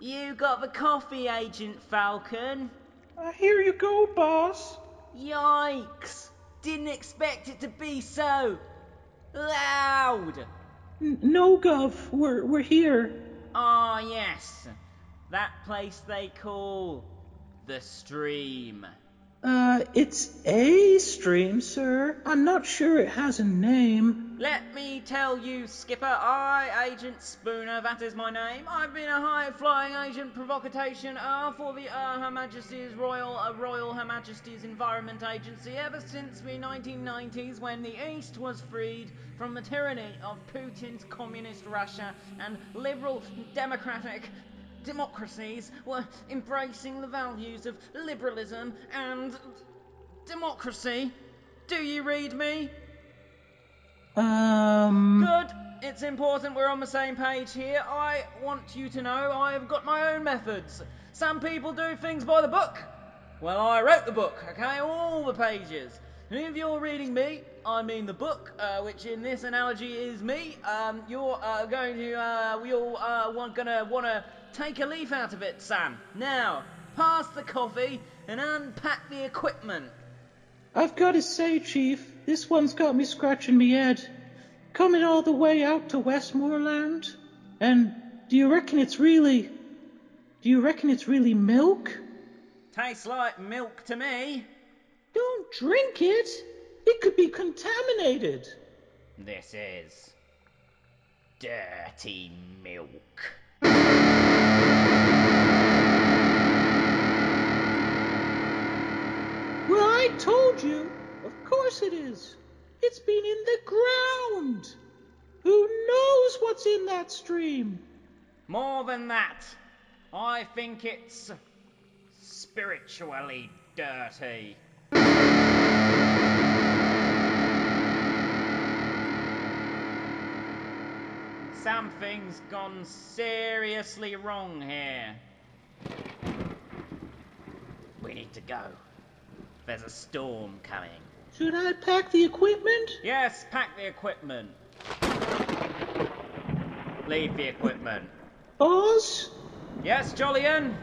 You got the coffee, Agent Falcon. Uh, here you go, boss. Yikes! Didn't expect it to be so loud. N- no, Gov, we're, we're here. Ah, yes. That place they call the stream. Uh, it's a stream, sir. I'm not sure it has a name. Let me tell you, Skipper, I, Agent Spooner, that is my name. I've been a high-flying agent provocation uh, for the uh, Her Majesty's Royal uh, Royal Her Majesty's Environment Agency ever since the 1990s when the East was freed from the tyranny of Putin's communist Russia and liberal democratic democracies were embracing the values of liberalism and democracy. Do you read me? Um. Good. It's important we're on the same page here. I want you to know I've got my own methods. Some people do things by the book. Well, I wrote the book, okay? All the pages. And if you're reading me, I mean the book, uh, which in this analogy is me, um, you're uh, going to, uh, you're uh, want, gonna want to take a leaf out of it, Sam. Now, pass the coffee and unpack the equipment. I've got to say, Chief, this one's got me scratching me head. Coming all the way out to Westmorland? And do you reckon it's really. Do you reckon it's really milk? Tastes like milk to me. Don't drink it! It could be contaminated! This is dirty milk. Well, I told you! Of course it is! It's been in the ground! Who knows what's in that stream? More than that, I think it's spiritually dirty. Something's gone seriously wrong here. We need to go. There's a storm coming. Should I pack the equipment? Yes, pack the equipment. Leave the equipment. Boss? Yes, Jolyon?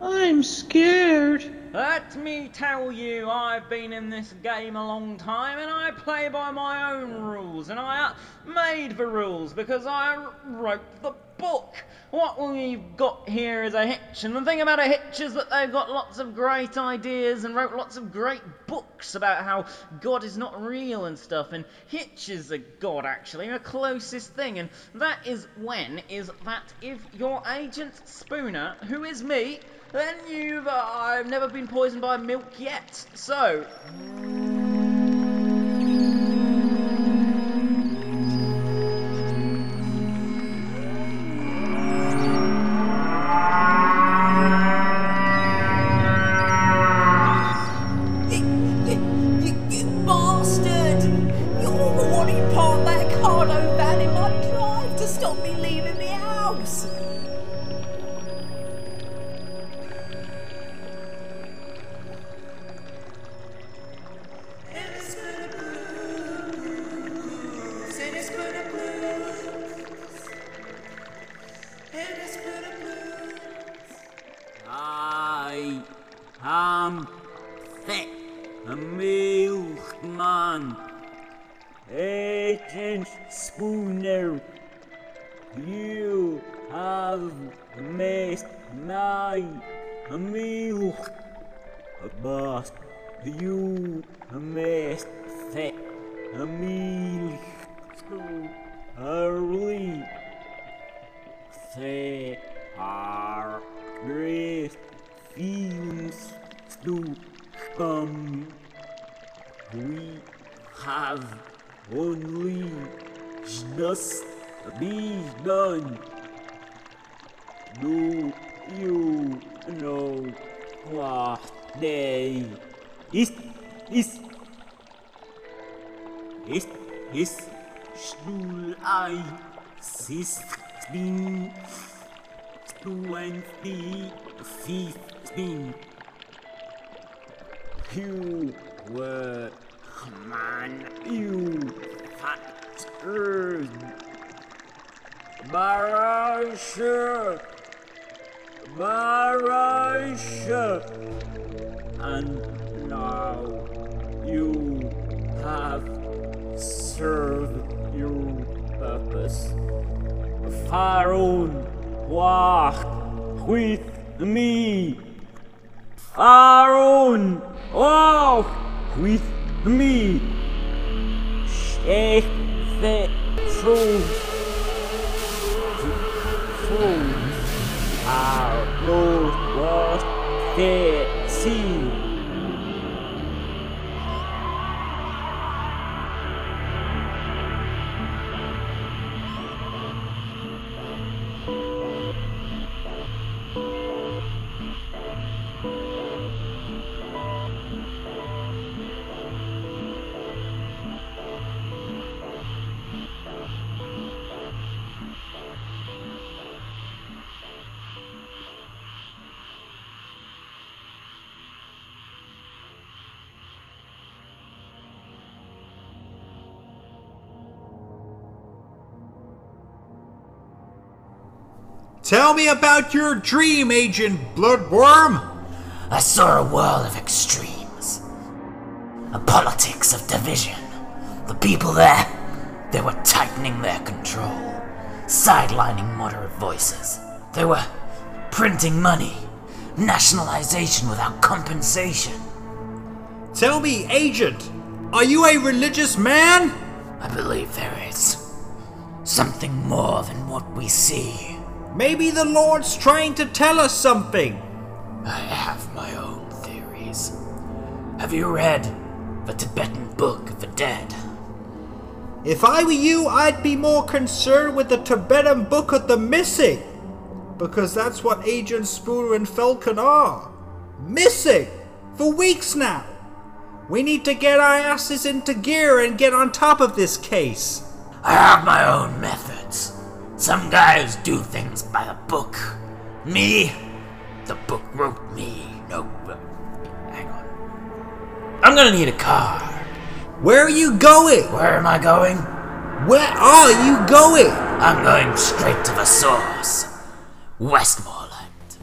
I'm scared. Let me tell you, I've been in this game a long time and I play by my own rules and I made the rules because I wrote the book. What we've got here is a hitch, and the thing about a hitch is that they've got lots of great ideas and wrote lots of great books about how God is not real and stuff, and Hitch is a God actually, a closest thing, and that is when is that if your agent Spooner, who is me, then you've uh, I've never been poisoned by milk yet. So my milk. But you the milk too early. They are great feelings to come. We have only just begun. Do you know ah, what day is is is is July sixteen twenty fifteen. You were man, you fat bastard. Barasha Marisha. And now you have served your purpose. Farron walk with me. Farron walk with me. Shake the truth. Truth. Our Lord was the sea. Tell me about your dream, Agent Bloodworm. I saw a world of extremes, a politics of division. The people there, they were tightening their control, sidelining moderate voices. They were printing money, nationalization without compensation. Tell me, Agent, are you a religious man? I believe there is something more than what we see. Maybe the Lord's trying to tell us something. I have my own theories. Have you read the Tibetan Book of the Dead? If I were you, I'd be more concerned with the Tibetan Book of the Missing. Because that's what Agent Spooner and Falcon are. Missing! For weeks now! We need to get our asses into gear and get on top of this case. I have my own methods. Some guys do things by the book. Me, the book wrote me. No, hang on. I'm gonna need a car. Where are you going? Where am I going? Where are you going? I'm going straight to the source. Westmorland.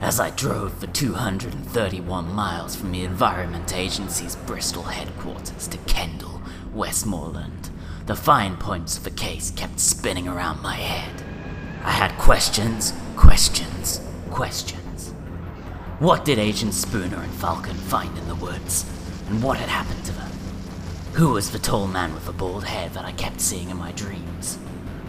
As I drove for 231 miles from the Environment Agency's Bristol headquarters to Kendal, Westmorland, the fine points of the case kept spinning around my head. I had questions, questions, questions. What did Agent Spooner and Falcon find in the woods? And what had happened to them? Who was the tall man with the bald head that I kept seeing in my dreams?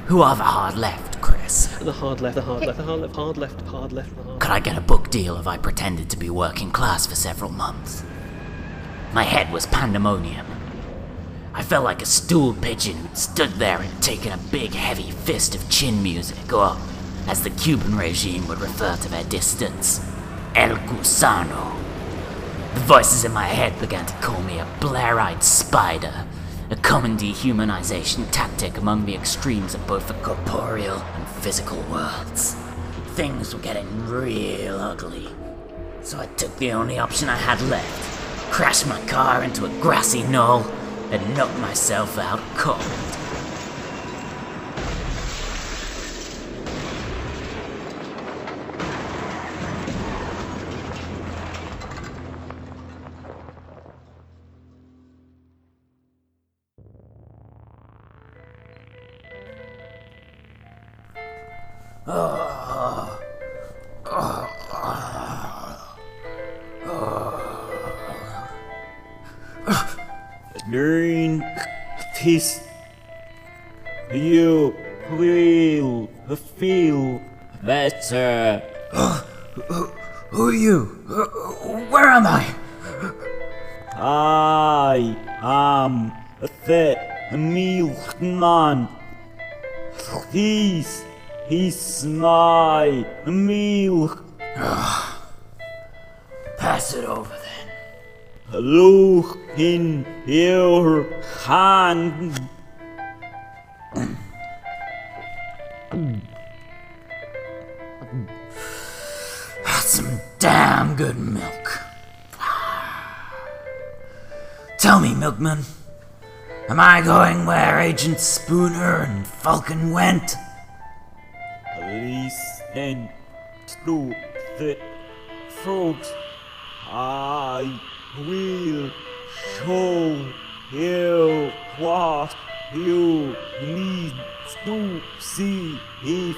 Who are the hard left, Chris? The hard left, the hard left, the hard left, hard left, hard left, the hard Could I get a book deal if I pretended to be working class for several months? My head was pandemonium. I felt like a stool pigeon who'd stood there and taken a big heavy fist of chin music, or, as the Cuban regime would refer to their distance, El Gusano. The voices in my head began to call me a Blair-eyed spider, a common dehumanization tactic among the extremes of both the corporeal and physical worlds. Things were getting real ugly. So I took the only option I had left, crashed my car into a grassy knoll, and knocked myself out cold. In your hand. That's some damn good milk. Tell me, milkman, Am I going where Agent Spooner and Falcon went? Listen to the frogs. I will show you what you need to see if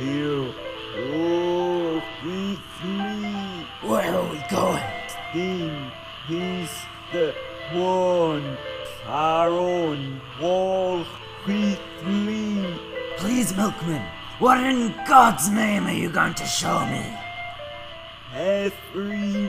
you go with me. Where are we going? Then he's the one. Aaron, walk with me. Please, Milkman, what in God's name are you going to show me? Everything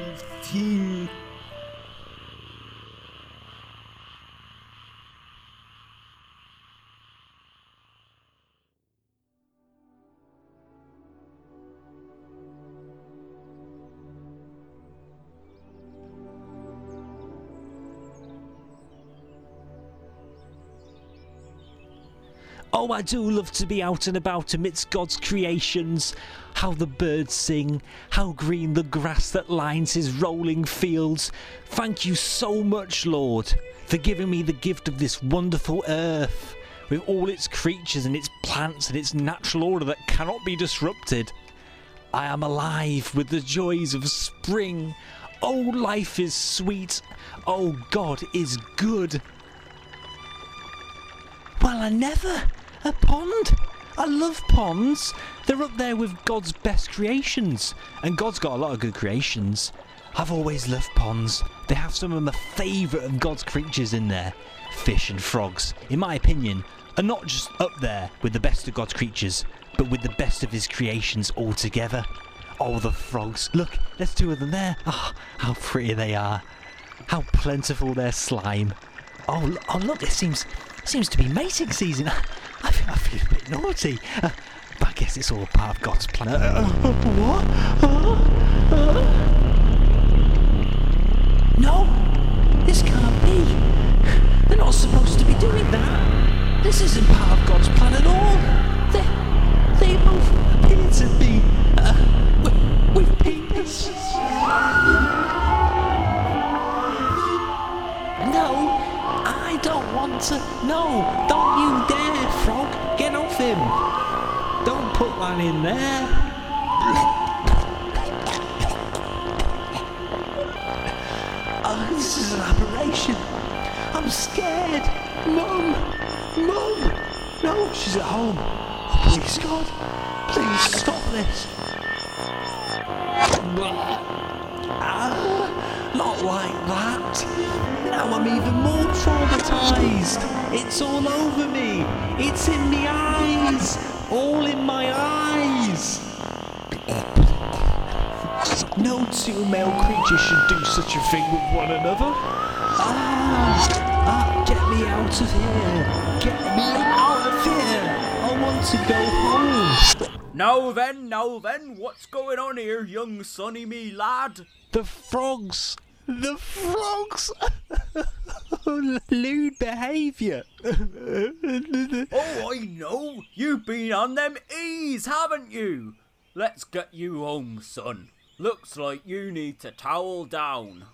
Oh, I do love to be out and about amidst God's creations. How the birds sing, how green the grass that lines his rolling fields. Thank you so much, Lord, for giving me the gift of this wonderful earth, with all its creatures and its plants and its natural order that cannot be disrupted. I am alive with the joys of spring. Oh, life is sweet. Oh, God is good. Well, I never. A pond? I love ponds. They're up there with God's best creations. And God's got a lot of good creations. I've always loved ponds. They have some of my favourite of God's creatures in there. Fish and frogs, in my opinion, are not just up there with the best of God's creatures, but with the best of his creations altogether. Oh, the frogs. Look, there's two of them there. Ah, how pretty they are. How plentiful their slime. Oh, oh look, it seems seems to be mating season. I, feel- I feel a bit naughty. Uh, but I guess it's all part of God's plan. Uh, uh, what? Uh, uh. No, this can't be. They're not supposed to be doing that. This isn't part of God's plan at all. They, they both appear to be uh, with, with penis. No, don't you dare, frog. Get off him. Don't put that in there. Oh, this is an aberration. I'm scared. Mum! Mum! No, she's at home. Oh, please, God. Please stop this. Ah, not like that. Now I'm even more traumatized. It's all over me. It's in the eyes. All in my eyes. No two male creatures should do such a thing with one another. Ah, ah, get me out of here. Get me out of here. I want to go home. Now then, now then, what's going on here, young sonny me lad? The frogs! The frogs! Lewd behaviour! Oh, I know. You've been on them E's, haven't you? Let's get you home, son. Looks like you need to towel down.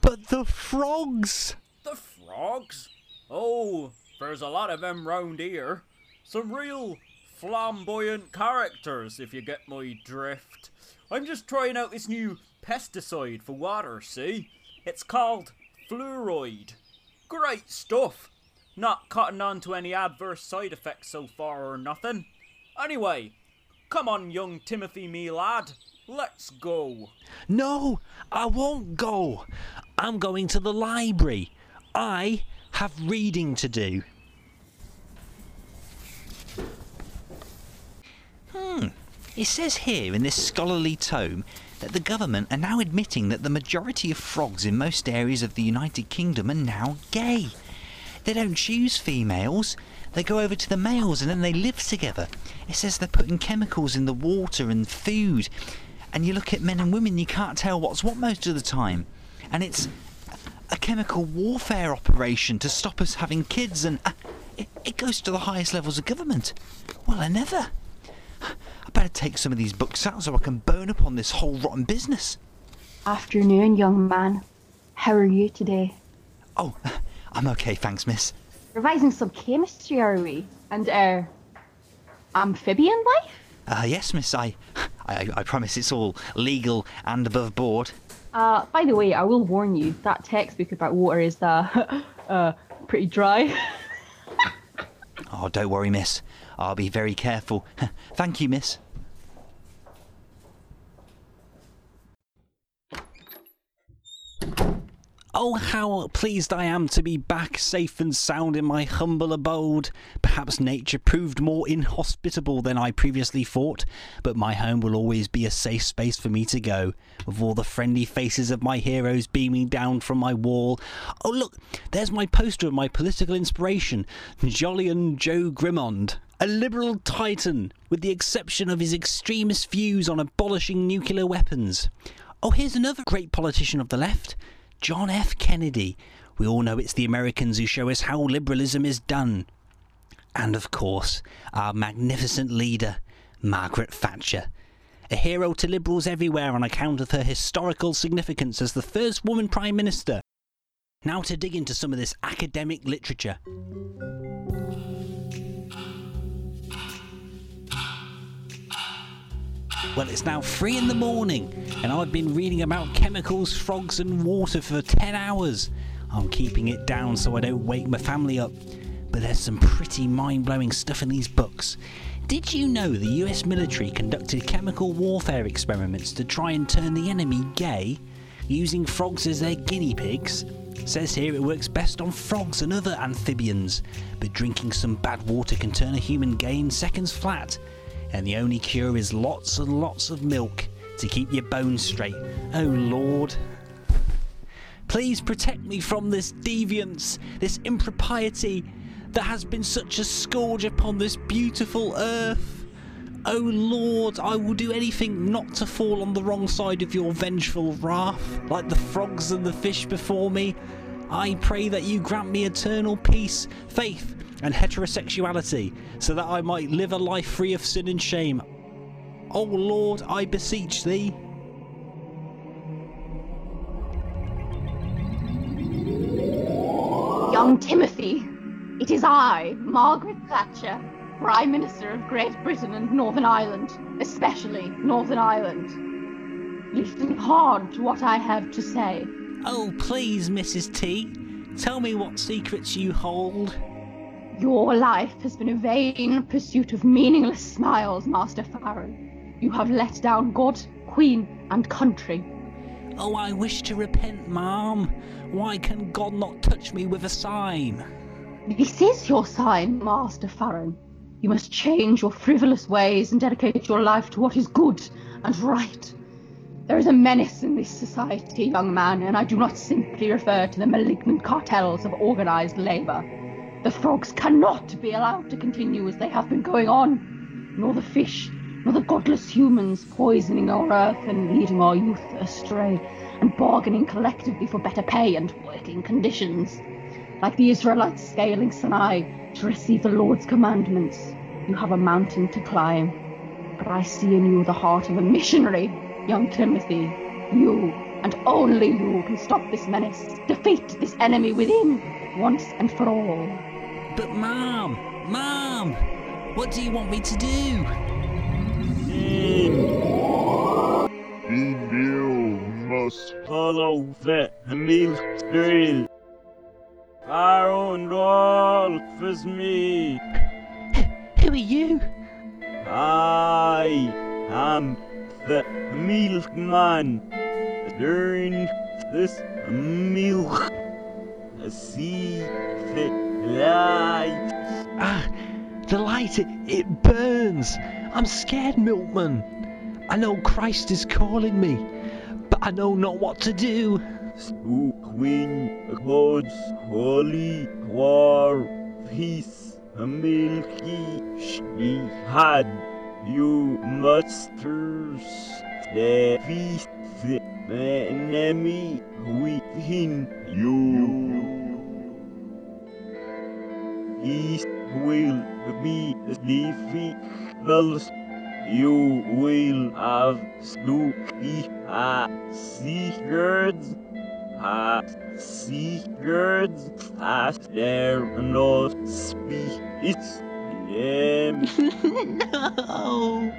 but the frogs! The frogs? Oh, there's a lot of them round here. Some real flamboyant characters, if you get my drift. I'm just trying out this new pesticide for water, see? It's called fluoride. Great stuff. Not cutting on to any adverse side effects so far or nothing. Anyway, come on, young Timothy, me lad. Let's go. No, I won't go. I'm going to the library. I have reading to do. Hmm. It says here in this scholarly tome the government are now admitting that the majority of frogs in most areas of the United Kingdom are now gay. They don't choose females. They go over to the males and then they live together. It says they're putting chemicals in the water and food. And you look at men and women, you can't tell what's what most of the time. And it's a chemical warfare operation to stop us having kids, and uh, it, it goes to the highest levels of government. Well, I never. I better take some of these books out so I can bone up on this whole rotten business. Afternoon, young man. How are you today? Oh, I'm okay, thanks, miss. revising some chemistry, are we? And, uh, amphibian life? Uh, yes, miss, I, I, I promise it's all legal and above board. Uh, by the way, I will warn you, that textbook about water is, uh, uh, pretty dry. Oh, don't worry, miss. I'll be very careful. Thank you, miss. Oh, how pleased I am to be back safe and sound in my humble abode. Perhaps nature proved more inhospitable than I previously thought, but my home will always be a safe space for me to go, with all the friendly faces of my heroes beaming down from my wall. Oh, look, there's my poster of my political inspiration, Jolyon Jo Grimond. A liberal titan, with the exception of his extremist views on abolishing nuclear weapons. Oh, here's another great politician of the left. John F. Kennedy. We all know it's the Americans who show us how liberalism is done. And of course, our magnificent leader, Margaret Thatcher. A hero to liberals everywhere on account of her historical significance as the first woman Prime Minister. Now to dig into some of this academic literature. Well, it's now three in the morning, and I've been reading about chemicals, frogs, and water for 10 hours. I'm keeping it down so I don't wake my family up. But there's some pretty mind blowing stuff in these books. Did you know the US military conducted chemical warfare experiments to try and turn the enemy gay, using frogs as their guinea pigs? Says here it works best on frogs and other amphibians, but drinking some bad water can turn a human gay in seconds flat and the only cure is lots and lots of milk to keep your bones straight. Oh Lord. Please protect me from this deviance, this impropriety that has been such a scourge upon this beautiful earth. Oh Lord, I will do anything not to fall on the wrong side of your vengeful wrath, like the frogs and the fish before me. I pray that you grant me eternal peace, faith, and heterosexuality, so that I might live a life free of sin and shame. O oh Lord, I beseech thee. Young Timothy, it is I, Margaret Thatcher, Prime Minister of Great Britain and Northern Ireland, especially Northern Ireland. Listen hard to what I have to say. Oh, please, Mrs. T, tell me what secrets you hold. Your life has been a vain pursuit of meaningless smiles, Master Farron. You have let down God, Queen, and country. Oh, I wish to repent, ma'am. Why can God not touch me with a sign? This is your sign, Master Farron. You must change your frivolous ways and dedicate your life to what is good and right. There is a menace in this society, young man, and I do not simply refer to the malignant cartels of organized labor. The frogs cannot be allowed to continue as they have been going on, nor the fish, nor the godless humans poisoning our earth and leading our youth astray, and bargaining collectively for better pay and working conditions. Like the Israelites scaling Sinai to receive the Lord's commandments, you have a mountain to climb. But I see in you the heart of a missionary, young Timothy. You, and only you, can stop this menace, defeat this enemy within, once and for all. But, Mom, Mom, what do you want me to do? You must follow the milk trail. Aaron Rolf is me. Who are you? I am the milkman. During this milk, see the light. Ah, the light, it, it burns. I'm scared, milkman. I know Christ is calling me, but I know not what to do. Queen God's holy war peace milky she had you masters defeat the enemy within you. He will be difficult. You will have to be a secret past there no spirits them no.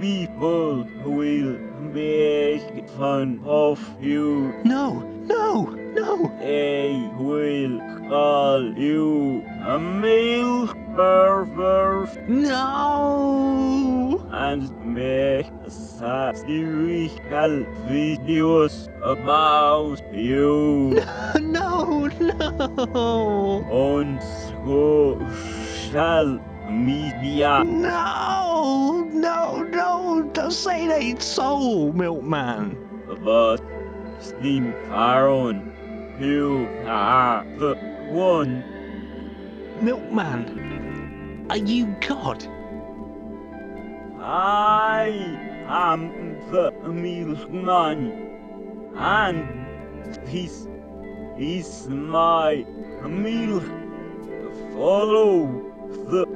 people will make fun of you No, no, no. they will call you a male pervert No. and make satirical videos about you No, no. No. On social media. No, no, no. Don't say that ain't so, Milkman. But Steam Aaron, you are the one. Milkman, are you God? I am the milkman, and this is my milk. Follow the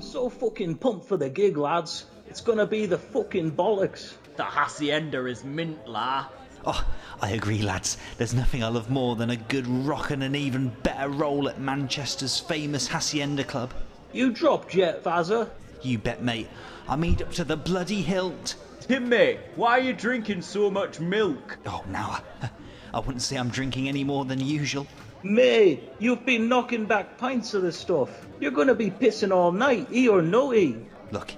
I'm so fucking pumped for the gig, lads. It's gonna be the fucking bollocks. The hacienda is mint, la. Oh, I agree, lads. There's nothing I love more than a good rock and an even better roll at Manchester's famous Hacienda Club. You dropped yet, Vazza. You bet, mate. I'm eat up to the bloody hilt. Timmy, why are you drinking so much milk? Oh, now, I, I wouldn't say I'm drinking any more than usual. May, you've been knocking back pints of this stuff. You're gonna be pissing all night, E or no E. Look,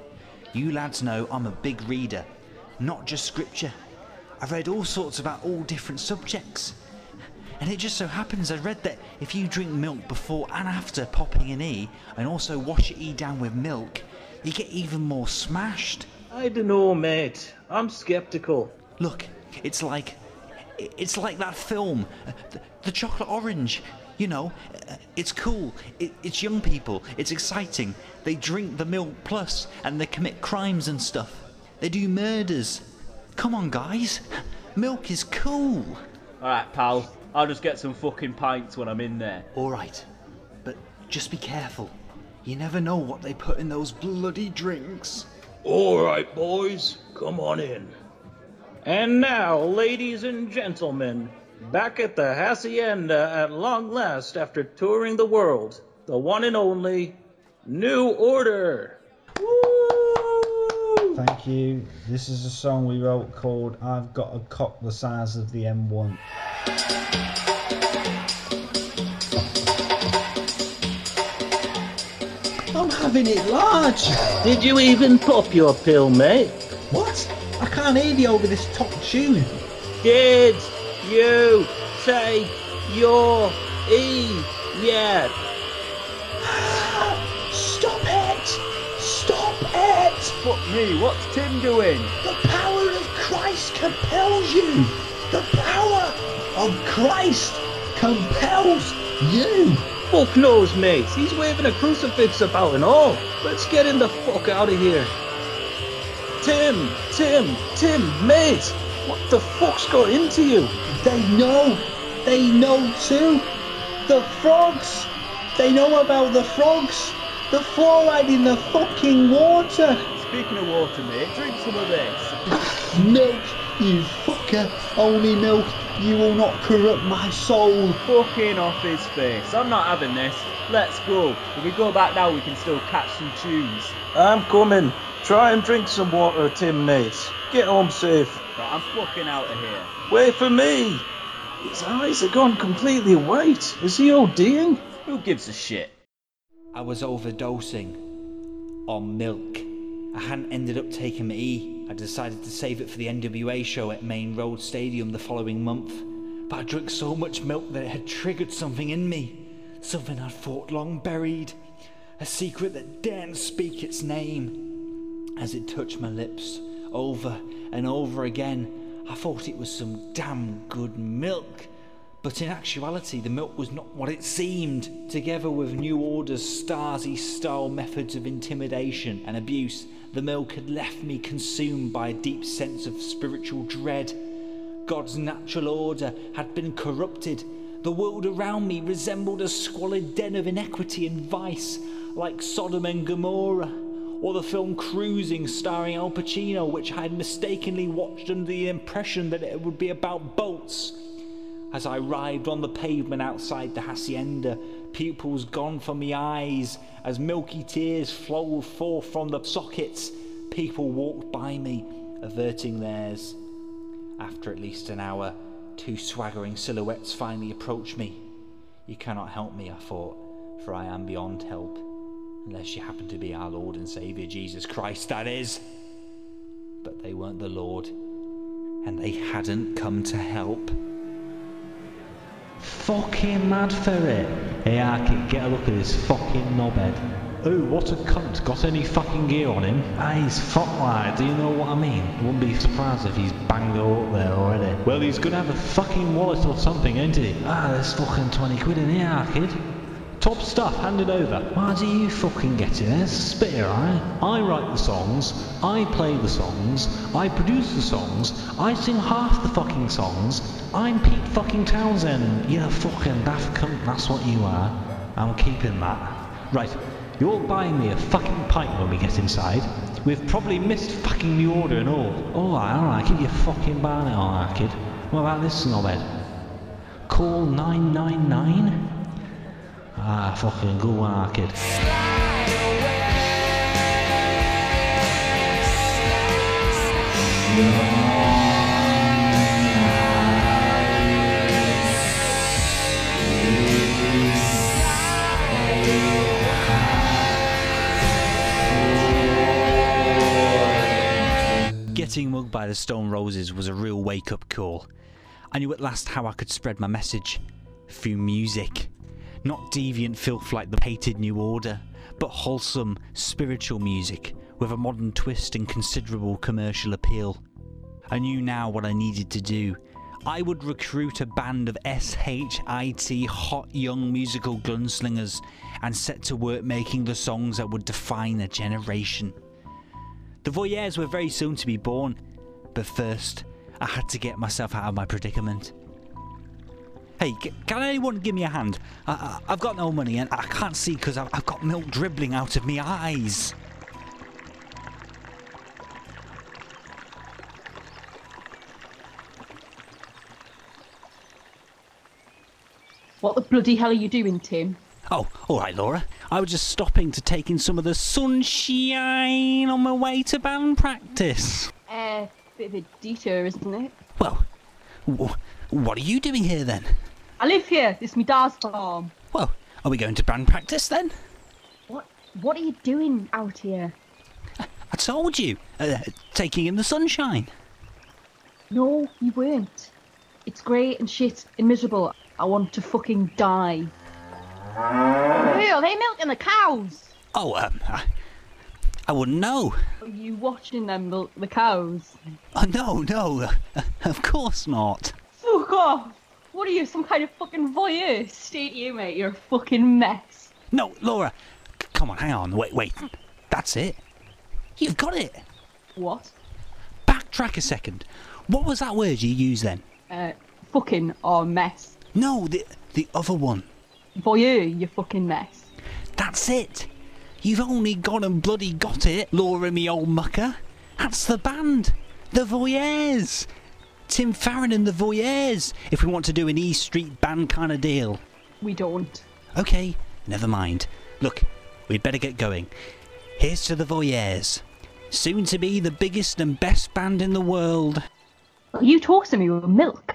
you lads know I'm a big reader, not just scripture. I've read all sorts about all different subjects. And it just so happens I read that if you drink milk before and after popping an E, and also wash your E down with milk, you get even more smashed. I dunno, mate. I'm skeptical. Look, it's like. It's like that film, uh, the, the Chocolate Orange. You know, uh, it's cool. It, it's young people. It's exciting. They drink the milk plus and they commit crimes and stuff. They do murders. Come on, guys. Milk is cool. Alright, pal. I'll just get some fucking pints when I'm in there. Alright, but just be careful. You never know what they put in those bloody drinks. All right, boys, come on in. And now, ladies and gentlemen, back at the Hacienda at long last after touring the world, the one and only New Order. Thank you. This is a song we wrote called I've Got a Cock the Size of the M1. I'm having it large. Did you even pop your pill, mate? What? I can't hear you over this top tune. Did you take your E yet? Stop it! Stop it! Fuck me, what's Tim doing? The power of Christ compels you! The power of Christ compels you! Fuck knows, mate. He's waving a crucifix about and all. Let's get him the fuck out of here. Tim, Tim, Tim, mate. What the fuck's got into you? They know! They know too! The frogs! They know about the frogs! The fluoride in the fucking water! Speaking of water, mate, drink some of this. Milk, you fucker! Only milk, you will not corrupt my soul! Fucking off his face. I'm not having this. Let's go. If we go back now, we can still catch some tunes. I'm coming. Try and drink some water, Tim, mate. Get home safe. Right, I'm fucking out of here. Wait for me. His eyes are gone completely white. Is he ODing? Who gives a shit? I was overdosing on milk. I hadn't ended up taking my E. I decided to save it for the NWA show at Maine Road Stadium the following month. But I drank so much milk that it had triggered something in me. Something I'd thought long buried. A secret that daren't speak its name. As it touched my lips, over and over again, I thought it was some damn good milk. But in actuality, the milk was not what it seemed. Together with New Order's Stasi style methods of intimidation and abuse, the milk had left me consumed by a deep sense of spiritual dread. God's natural order had been corrupted. The world around me resembled a squalid den of inequity and vice, like Sodom and Gomorrah, or the film Cruising starring Al Pacino, which I had mistakenly watched under the impression that it would be about boats. As I arrived on the pavement outside the hacienda, pupils gone from my eyes, as milky tears flowed forth from the sockets, people walked by me, averting theirs. After at least an hour, two swaggering silhouettes finally approached me. You cannot help me, I thought, for I am beyond help. Unless you happen to be our Lord and Saviour Jesus Christ, that is. But they weren't the Lord, and they hadn't come to help. Fucking mad for it. Hey, Arky, get a look at this fucking knobhead. Oh, what a cunt. Got any fucking gear on him? Ah, he's fuck like, do you know what I mean? Wouldn't be surprised if he's banged her up there already. Well, he's gonna have a fucking wallet or something, ain't he? Ah, there's fucking 20 quid in here, kid. Top stuff, hand it over. Why do you fucking get it? There's spit here, right? I write the songs, I play the songs, I produce the songs, I sing half the fucking songs. I'm Pete fucking Townshend. You're a fucking daft cunt, that's what you are. I'm keeping that. Right, you're buying me a fucking pint when we get inside. We've probably missed fucking the order and all. Alright, alright, keep your fucking bar now, alright, kid. What about this knobhead? Call 999? Ah, fucking good one, kid. Getting mugged by the Stone Roses was a real wake up call. I knew at last how I could spread my message through music. Not deviant filth like the hated New Order, but wholesome, spiritual music with a modern twist and considerable commercial appeal. I knew now what I needed to do. I would recruit a band of SHIT hot young musical gunslingers and set to work making the songs that would define a generation. The Voyeurs were very soon to be born, but first, I had to get myself out of my predicament. Hey, can anyone give me a hand? I, I've got no money and I can't see because I've, I've got milk dribbling out of me eyes. What the bloody hell are you doing, Tim? Oh, all right, Laura. I was just stopping to take in some of the sunshine on my way to band practice. Uh, bit of a detour, isn't it? Well, w- what are you doing here then? I live here. Is my dad's farm. Well, are we going to band practice then? What? What are you doing out here? I told you, uh, taking in the sunshine. No, you weren't. It's grey and shit and miserable. I want to fucking die. Who are they milking the cows? Oh, um, I, I wouldn't know. Are you watching them milk the cows? Oh, no, no, uh, of course not. Fuck off! What are you, some kind of fucking voyeur? State you, mate. You're a fucking mess. No, Laura, come on, hang on, wait, wait. That's it. You've got it. What? Backtrack a second. What was that word you used then? Uh, fucking or mess. No, the the other one. Voyeur, you fucking mess. That's it. You've only gone and bloody got it, Laura, me old mucker. That's the band. The Voyeurs. Tim Farron and the Voyeurs, if we want to do an E Street band kind of deal. We don't. Okay, never mind. Look, we'd better get going. Here's to the Voyeurs. Soon to be the biggest and best band in the world. You talking to me with milk?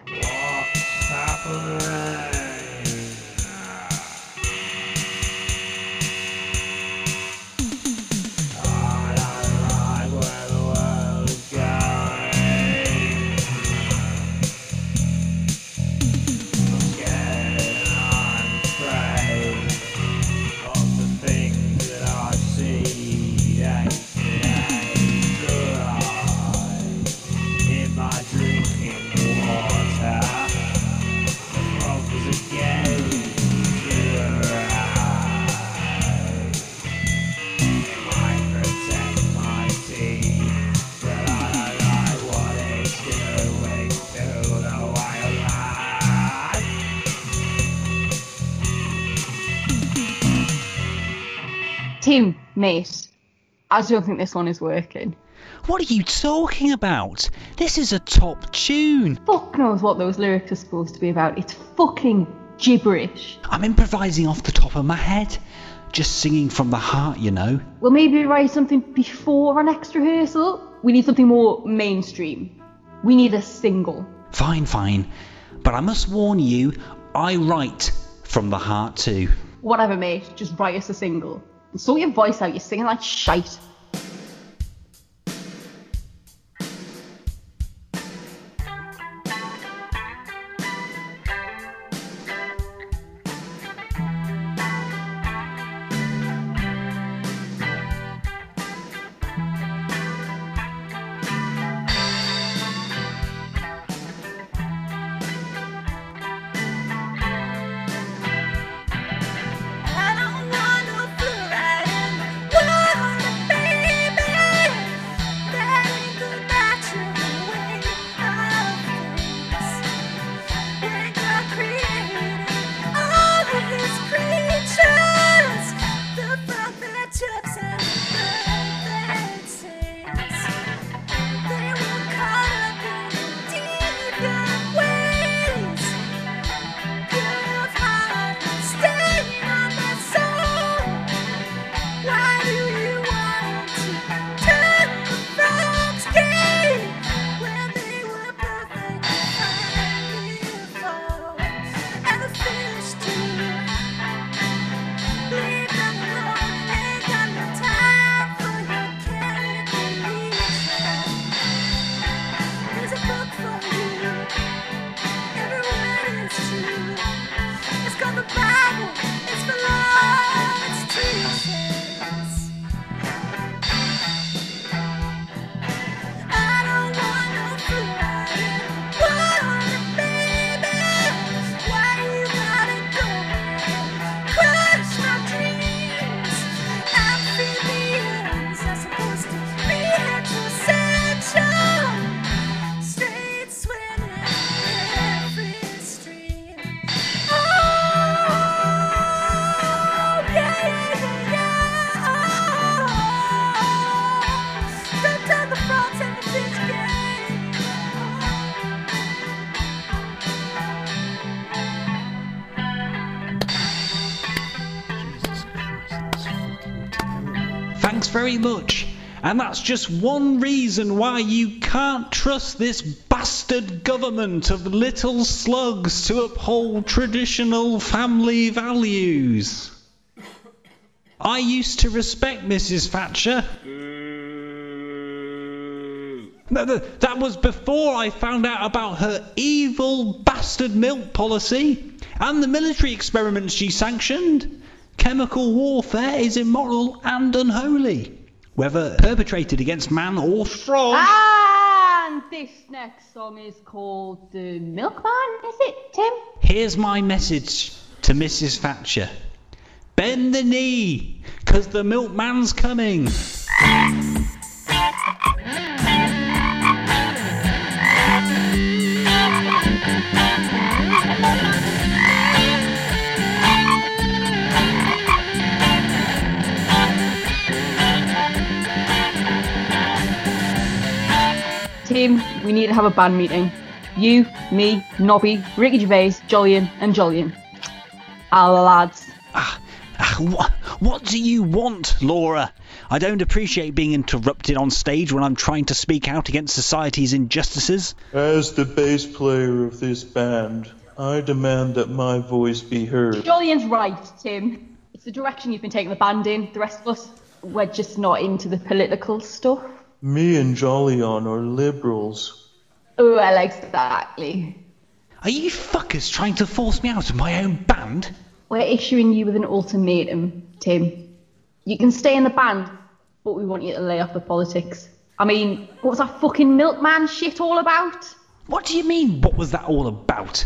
Tim, mate, I don't think this one is working. What are you talking about? This is a top tune. Fuck knows what those lyrics are supposed to be about. It's fucking gibberish. I'm improvising off the top of my head. Just singing from the heart, you know. Well, maybe write something before our next rehearsal. We need something more mainstream. We need a single. Fine, fine. But I must warn you, I write from the heart too. Whatever, mate. Just write us a single. Sort your voice out. You're singing like shite. Very much. And that's just one reason why you can't trust this bastard government of little slugs to uphold traditional family values. I used to respect Mrs. Thatcher. That was before I found out about her evil bastard milk policy and the military experiments she sanctioned. Chemical warfare is immoral and unholy, whether perpetrated against man or frog. And this next song is called The Milkman, is it, Tim? Here's my message to Mrs. Thatcher Bend the knee, 'cause the milkman's coming. Tim, we need to have a band meeting. You, me, Nobby, Ricky Gervais, Jolyon, and Jolyon. Our lads. Ah, what, what do you want, Laura? I don't appreciate being interrupted on stage when I'm trying to speak out against society's injustices. As the bass player of this band, I demand that my voice be heard. Jolyon's right, Tim. It's the direction you've been taking the band in. The rest of us, we're just not into the political stuff. Me and Jolyon are liberals. Oh, well, exactly. Are you fuckers trying to force me out of my own band? We're issuing you with an ultimatum, Tim. You can stay in the band, but we want you to lay off the politics. I mean, what's that fucking milkman shit all about? What do you mean, what was that all about?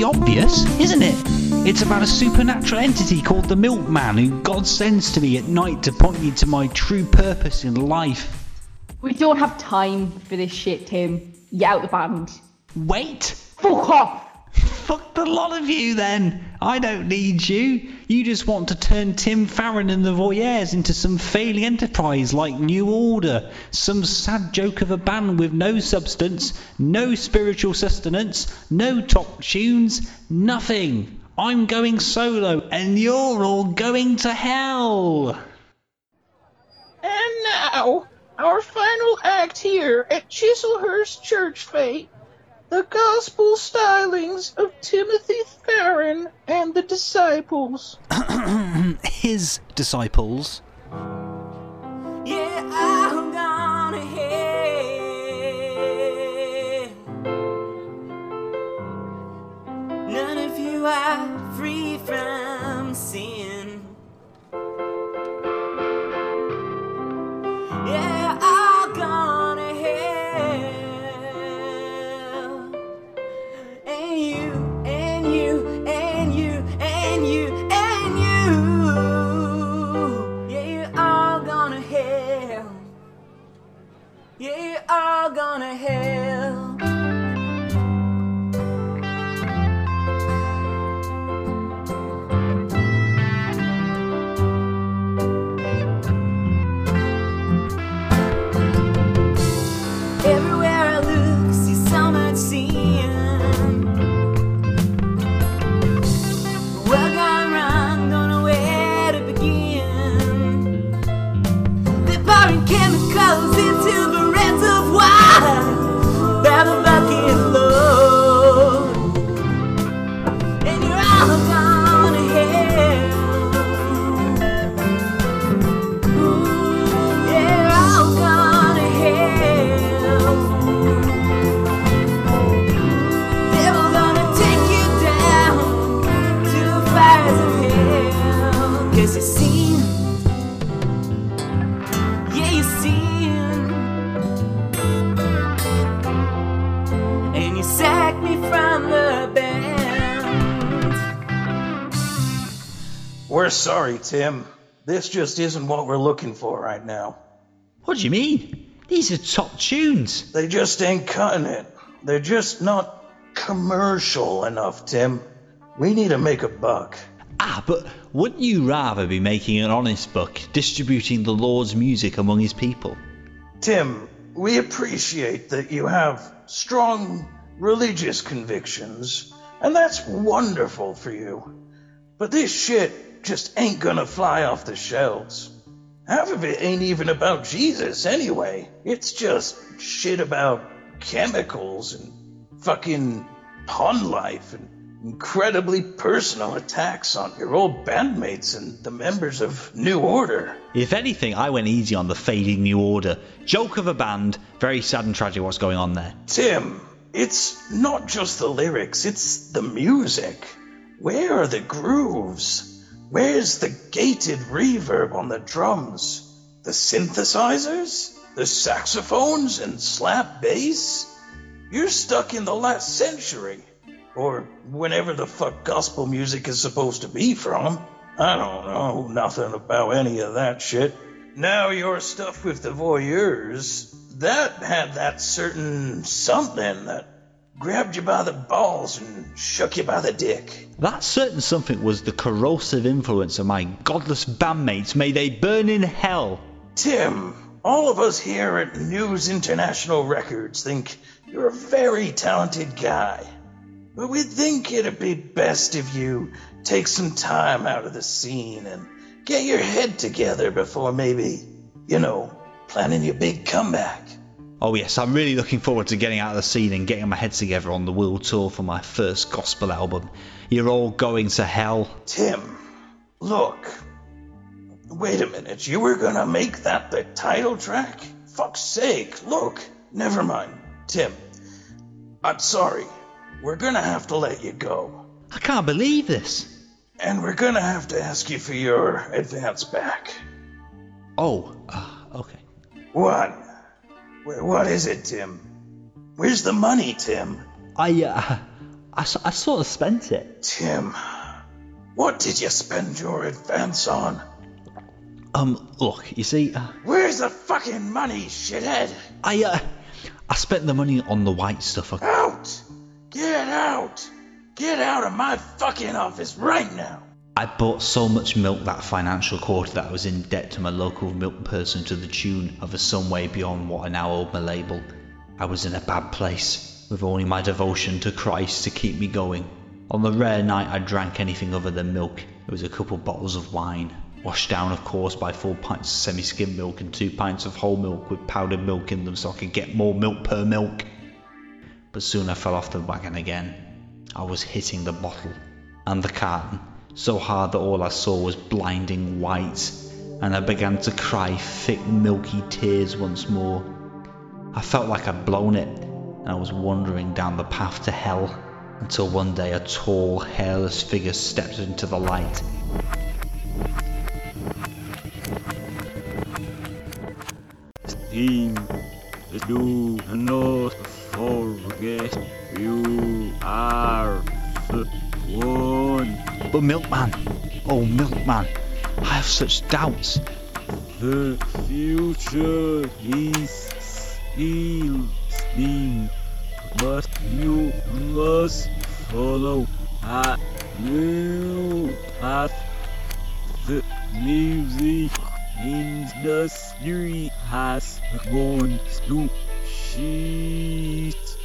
pretty obvious, isn't it? It's about a supernatural entity called the Milkman who God sends to me at night to point me to my true purpose in life. We don't have time for this shit, Tim. Get out of the band. Wait! Fuck off! Fuck the lot of you then! I don't need you. You just want to turn Tim Farron and the Voyeurs into some failing enterprise like New Order. Some sad joke of a band with no substance, no spiritual sustenance, no top tunes, nothing. I'm going solo and you're all going to hell. And now, our final act here at Chislehurst Church Fate the Gospel Stylings of Timothy Farron and the Disciples. His disciples. Yeah, I'm gonna hell. None of you are free from sin. Yeah, I'm gonna sorry, Tim. This just isn't what we're looking for right now. What do you mean? These are top tunes. They just ain't cutting it. They're just not commercial enough, Tim. We need to make a buck. Ah, but wouldn't you rather be making an honest buck distributing the Lord's music among his people? Tim, we appreciate that you have strong religious convictions, and that's wonderful for you. But this shit just ain't gonna fly off the shelves. Half of it ain't even about Jesus anyway. It's just shit about chemicals and fucking pun life and incredibly personal attacks on your old bandmates and the members of New Order. If anything, I went easy on the fading New Order. Joke of a band, very sad and tragic what's going on there. Tim, it's not just the lyrics, it's the music. Where are the grooves? Where's the gated reverb on the drums? The synthesizers? The saxophones and slap bass? You're stuck in the last century. Or whenever the fuck gospel music is supposed to be from. I don't know nothing about any of that shit. Now you're stuffed with the voyeurs. that had that certain something that grabbed you by the balls and shook you by the dick. That certain something was the corrosive influence of my godless bandmates. May they burn in hell. Tim, all of us here at News International Records think you're a very talented guy. But we think it'd be best if you take some time out of the scene and get your head together before maybe, you know, planning your big comeback. Oh yes, I'm really looking forward to getting out of the scene and getting my head together on the world tour for my first gospel album. You're all going to hell. Tim, look. Wait a minute, you were gonna make that the title track? Fuck's sake, look. Never mind. Tim, I'm sorry. We're gonna have to let you go. I can't believe this. And we're gonna have to ask you for your advance back. Oh, uh, okay. What? Wh- What is it, Tim? Where's the money, Tim? I, uh, I, I sort of spent it. Tim, what did you spend your advance on? Um, look, you see, uh, Where's the fucking money, shithead? I, uh, I spent the money on the white stuff. Out! Get out! Get out of my fucking office right now! I bought so much milk that financial quarter that I was in debt to my local milk person to the tune of a sum way beyond what I now owed my label. I was in a bad place, with only my devotion to Christ to keep me going. On the rare night I drank anything other than milk, it was a couple bottles of wine, washed down of course by four pints of semi-skim milk and two pints of whole milk with powdered milk in them so I could get more milk per milk. But soon I fell off the wagon again. I was hitting the bottle and the carton so hard that all I saw was blinding white, and I began to cry thick milky tears once more. I felt like I'd blown it, and I was wandering down the path to hell until one day a tall, hairless figure stepped into the light. Team, do not forget you are one. But Milkman, oh Milkman, I have such doubts. The future is still steam, but you must follow a new path. The music industry has gone to shit.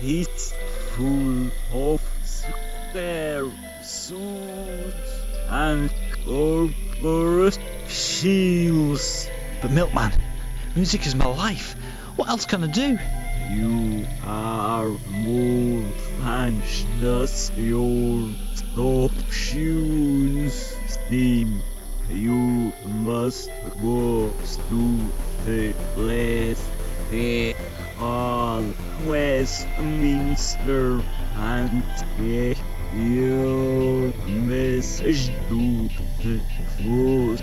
It's full of spare suits and corporate shields. But Milkman, music is my life. What else can I do? You are more than just your top tunes, Steam. You must go to the place they Westminster and get your message to the voters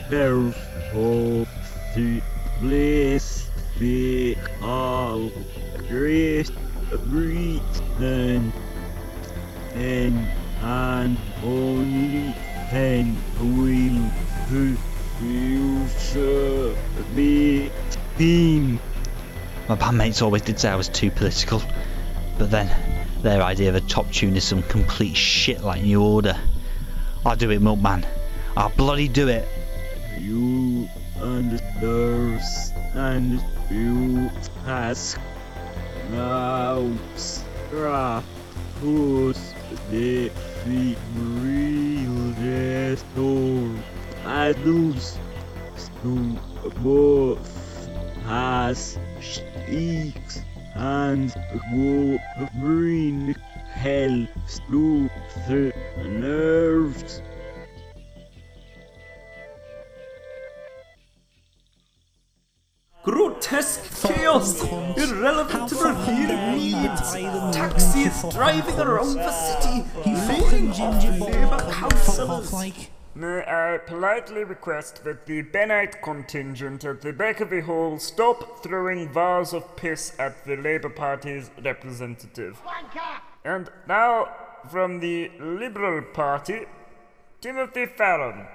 of the place they call Great Britain. Then and only then will the future be seen. My bandmates always did say I was too political, but then their idea of a top tune is some complete shit like New Order. I'll do it, Milkman. I'll bloody do it. You understand you task. Now strap put the the real restore adults to both has sticks and go bring hell to the nerves. Grotesque chaos, irrelevant to revealing needs. Taxis driving around the city, laying off Labour councillors. May I politely request that the Bennite contingent at the back of the hall stop throwing bars of piss at the Labour Party's representative. And now, from the Liberal Party, Timothy Farron.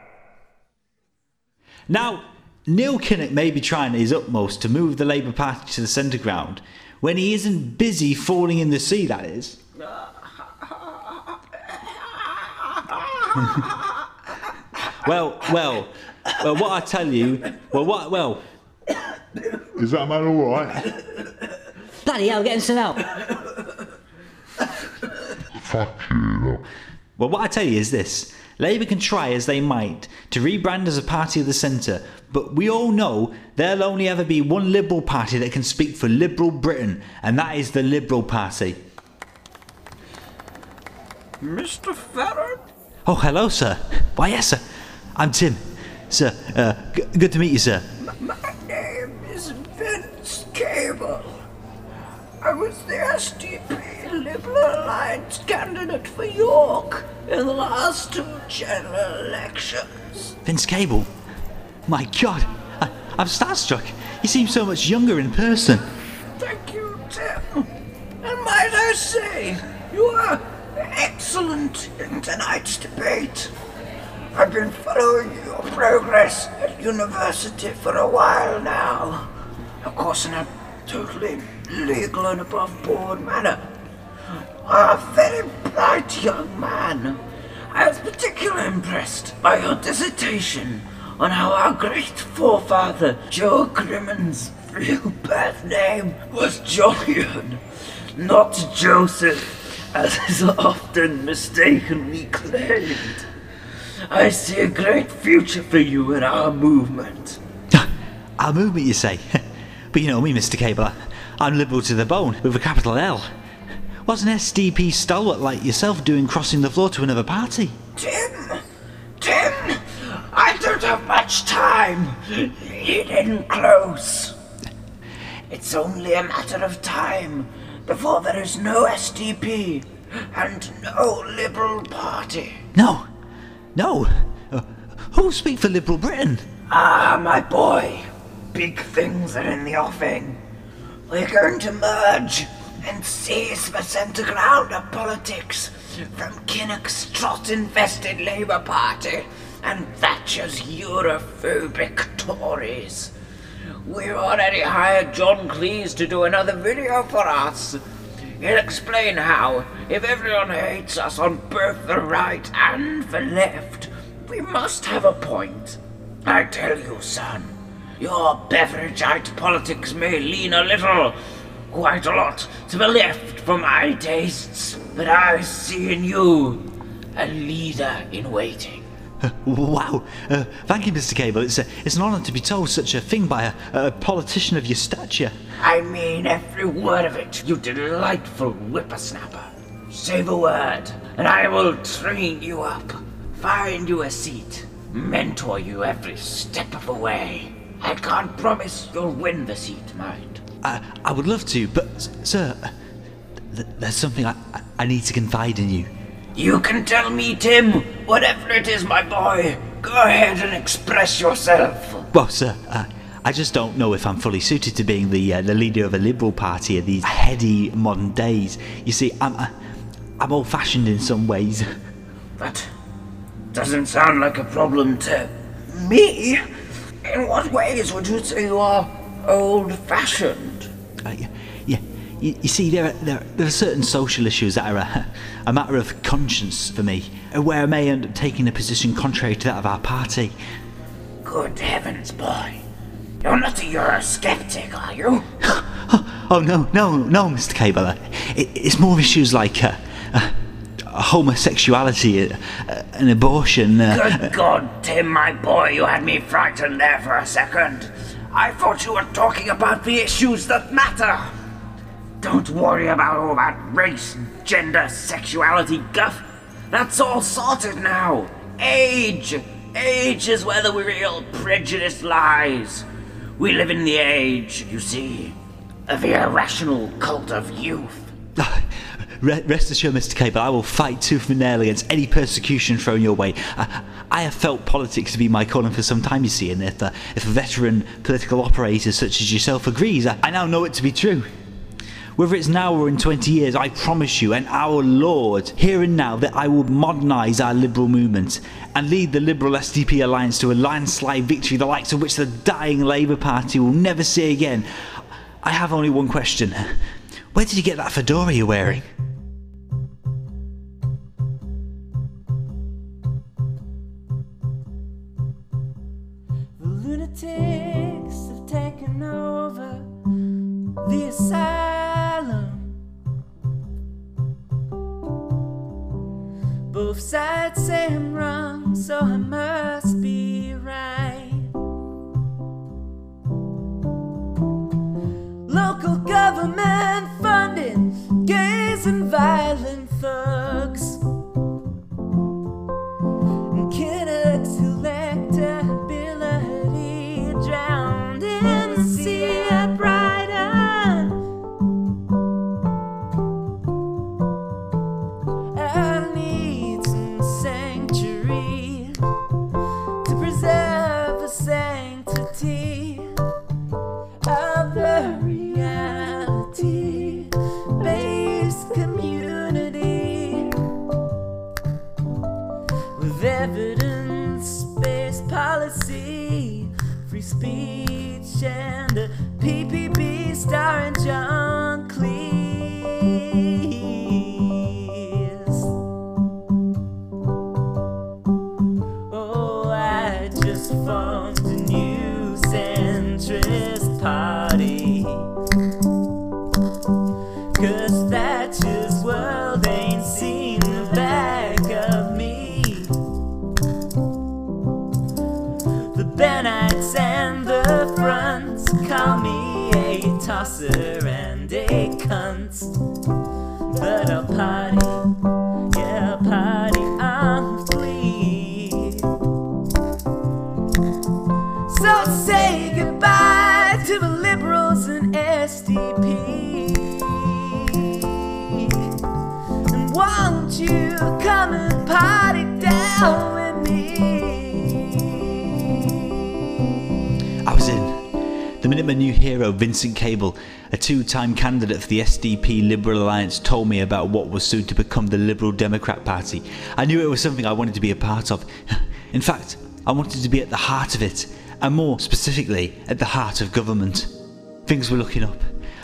Now, Neil Kinnock may be trying his utmost to move the Labour Party to the centre ground when he isn't busy falling in the sea, that is. well, well, well, what I tell you, well, what, well, Is that man alright? Bloody hell, getting some help. Fuck you. Well, what I tell you is this Labour can try as they might to rebrand as a party of the centre, but we all know there'll only ever be one Liberal Party that can speak for Liberal Britain, and that is the Liberal Party. Mr. Farron? Oh, hello, sir. Why, yes, sir. I'm Tim. Sir, uh, g- good to meet you, sir. My name is Vince Cable. I was the SDP Liberal Alliance candidate for York in the last two general elections. Vince Cable. My God, I, I'm starstruck. You seem so much younger in person. Thank you, Tim. And might I say, you are excellent in tonight's debate. I've been following your progress at university for a while now. Of course, in a totally legal and above board manner. A very bright young man. I was particularly impressed by your dissertation on how our great forefather, Jo Grimond's real birth name was Jolyon, not Joseph, as is often mistakenly claimed. I see a great future for you in our movement. Our movement, you say? but you know me, Mr. Cable. I'm liberal to the bone, with a capital L. What's an SDP stalwart like yourself doing crossing the floor to another party? Tim! Tim! I don't have much time. Get in close. It's only a matter of time before there is no SDP and no Liberal Party. No, no. Uh, who'll speak for Liberal Britain? Ah, my boy. Big things are in the offing. We're going to merge and seize the centre ground of politics from Kinnock's trot-infested Labour Party and Thatcher's Europhobic Tories. We've already hired John Cleese to do another video for us. He'll explain how, if everyone hates us on both the right and the left, we must have a point. I tell you, son, your Beveridgeite politics may lean a little, quite a lot, to the left for my tastes, but I see in you a leader in waiting. Uh, wow. Uh, thank you, Mr. Cable. It's, a, it's an honour to be told such a thing by a, a politician of your stature. I mean every word of it, you delightful whippersnapper. Say the word, and I will train you up, find you a seat, mentor you every step of the way. I can't promise you'll win the seat, mind. I, I would love to, but, sir, uh, th- there's something I- I need to confide in you. You can tell me, Tim, whatever it is, my boy. Go ahead and express yourself. Well, sir, uh, I just don't know if I'm fully suited to being the uh, the leader of a liberal party in these heady modern days. You see, I'm uh, I'm old-fashioned in some ways. That doesn't sound like a problem to me. In what ways would you say you are old-fashioned? Uh, yeah. You, you see, there are, there, there are certain social issues that are a, a matter of conscience for me, where I may end up taking a position contrary to that of our party. Good heavens, boy. You're not a Eurosceptic, are you? Oh no, no, no, Mr. Cable. It, it's more issues like uh, uh, homosexuality, uh, uh, and abortion. Uh, Good God, Tim, my boy, you had me frightened there for a second. I thought you were talking about the issues that matter. Don't worry about all that race, gender, sexuality guff. That's all sorted now. Age. Age is where the real prejudice lies. We live in the age, you see, of the irrational cult of youth. Rest assured, Mr. Cable, I will fight tooth and nail against any persecution thrown your way. I, I have felt politics to be my calling for some time, you see, and if, uh, if a veteran political operator such as yourself agrees, I, I now know it to be true. Whether it's now or in 20 years, I promise you, and our Lord, here and now, that I will modernise our liberal movement and lead the Liberal SDP alliance to a landslide victory, the likes of which the dying Labour Party will never see again. I have only one question. Where did you get that fedora you're wearing? I'm wrong, so I must be right. Local government funding gays and violent My new hero, Vincent Cable, a two time candidate for the SDP Liberal Alliance, told me about what was soon to become the Liberal Democrat Party, I knew it was something I wanted to be a part of. In fact, I wanted to be at the heart of it, and more specifically, at the heart of government. Things were looking up.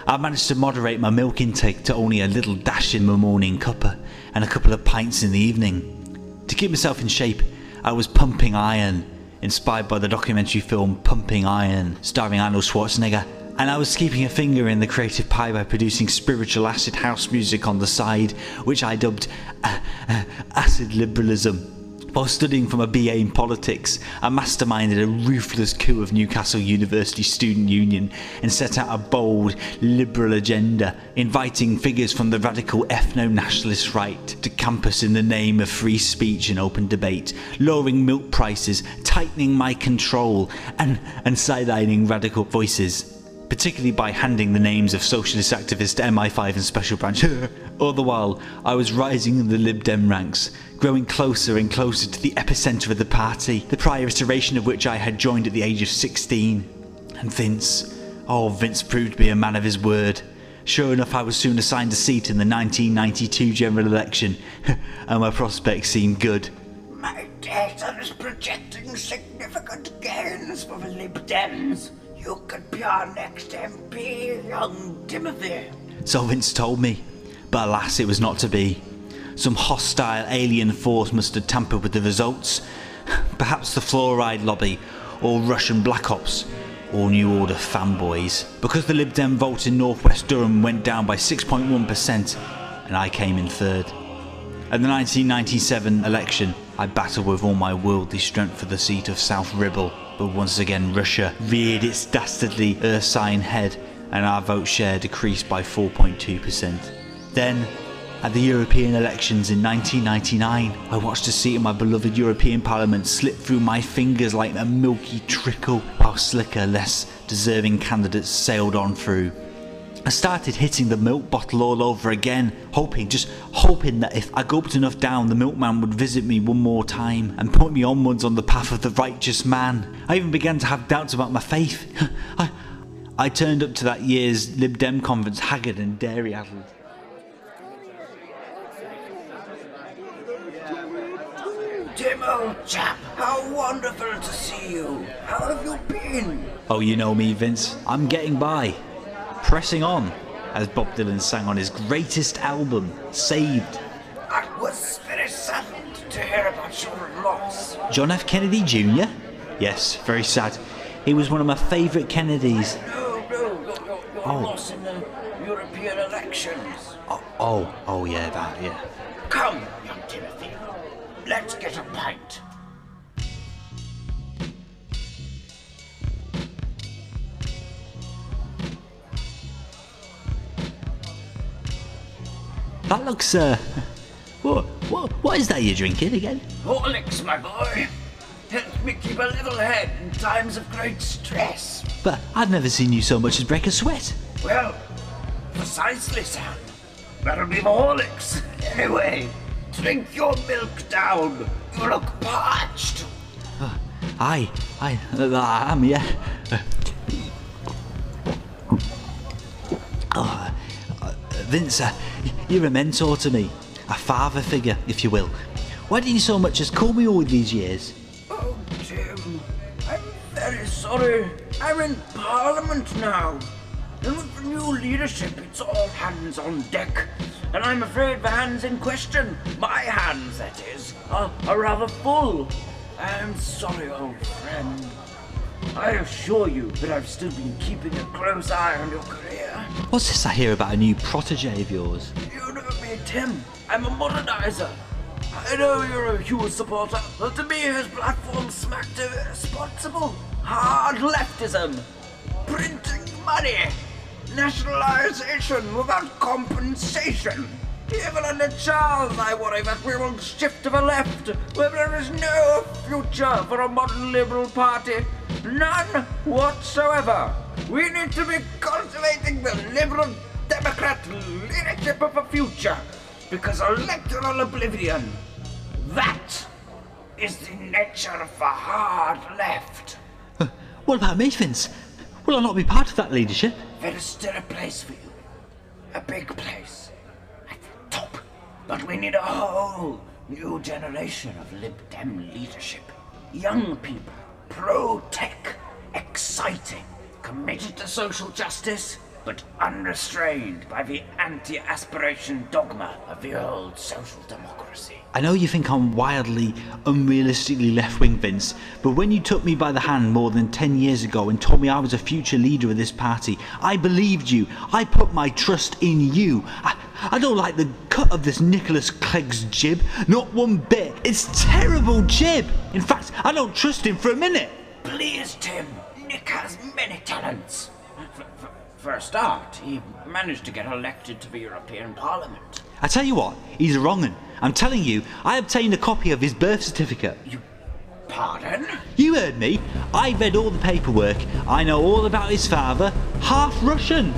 I managed to moderate my milk intake to only a little dash in my morning cuppa and a couple of pints in the evening. To keep myself in shape, I was pumping iron, inspired by the documentary film Pumping Iron, starring Arnold Schwarzenegger. And I was keeping a finger in the creative pie by producing spiritual acid house music on the side, which I dubbed uh, uh, acid liberalism. While studying from a BA in politics, I masterminded a ruthless coup of Newcastle University Student Union and set out a bold, liberal agenda, inviting figures from the radical ethno nationalist right to campus in the name of free speech and open debate, lowering milk prices, tightening my control, and, and sidelining radical voices particularly by handing the names of socialist activists to MI5 and Special Branch. All the while, I was rising in the Lib Dem ranks, growing closer and closer to the epicentre of the party, the prior iteration of which I had joined at the age of 16. And Vince, oh, Vince proved to be a man of his word. Sure enough, I was soon assigned a seat in the 1992 general election, and my prospects seemed good. My data is projecting significant gains for the Lib Dems. You could be our next MP, young Timothy. So Vince told me, but alas, it was not to be. Some hostile alien force must have tampered with the results. Perhaps the fluoride lobby, or Russian black ops, or New Order fanboys. Because the Lib Dem vote in northwest Durham went down by 6.1%, and I came in third. At the 1997 election, I battled with all my worldly strength for the seat of South Ribble, but once again Russia reared its dastardly ursine head and our vote share decreased by 4.2%. Then, at the European elections in 1999, I watched a seat in my beloved European Parliament slip through my fingers like a milky trickle, while slicker, less deserving candidates sailed on through. I started hitting the milk bottle all over again, hoping, just hoping that if I gulped enough down, the milkman would visit me one more time and point me onwards on the path of the righteous man. I even began to have doubts about my faith. I, I turned up to that year's Lib Dem conference haggard and dairy addled. Tim, old chap, how wonderful to see you. How have you been? Oh, you know me, Vince. I'm getting by. Pressing on, as Bob Dylan sang on his greatest album, Saved. I was very saddened to hear about your loss. John F. Kennedy Jr.? Yes, very sad. He was one of my favourite Kennedys. No, no, your, your, your Oh. loss in the European elections. Oh, oh, oh yeah, that, yeah. Come, young Timothy. Let's get a pint. That looks, uh. What, what, what is that you're drinking again? Horlicks, my boy. Helps me keep a level head in times of great stress. But I've never seen you so much as break a sweat. Well, precisely, Sam. That'll be the Horlicks. Anyway, drink your milk down. You look parched. Aye, aye, uh, I am, yeah. Uh, oh, uh, Vince, you're a mentor to me. A father figure, if you will. Why didn't you so much as call me all these years? Oh, Tim, I'm very sorry. I'm in Parliament now. And with the new leadership, it's all hands on deck. And I'm afraid the hands in question, my hands that is, are, are rather full. I'm sorry, old friend. I assure you that I've still been keeping a close eye on your career. What's this I hear about a new protege of yours? You know me, Tim. I'm a modernizer. I know you're a Hughes supporter, but to me his platform smacked of irresponsible, hard leftism, printing money, nationalization without compensation. Even under Charles, I worry that we will shift to the left, where there is no future for a modern liberal party. None whatsoever. We need to be cultivating the liberal Democrat leadership of the future, because electoral oblivion, that is the nature of the hard left. What about me, Vince? Will I not be part of that leadership? There is still a place for you. A big place. But we need a whole new generation of Lib Dem leadership. Young people, pro tech, exciting, committed to social justice, but unrestrained by the anti aspiration dogma of the old social democracy. I know you think I'm wildly, unrealistically left wing, Vince, but when you took me by the hand more than 10 years ago and told me I was a future leader of this party, I believed you. I put my trust in you. I, I don't like the cut of this Nicholas Clegg's jib, not one bit. It's terrible jib. In fact, I don't trust him for a minute. Please, Tim, Nick has many talents. For, for, for a start, he managed to get elected to the European Parliament. I tell you what, he's a wrong'un. I'm telling you, I obtained a copy of his birth certificate. You Pardon? You heard me. I read all the paperwork. I know all about his father, half Russian.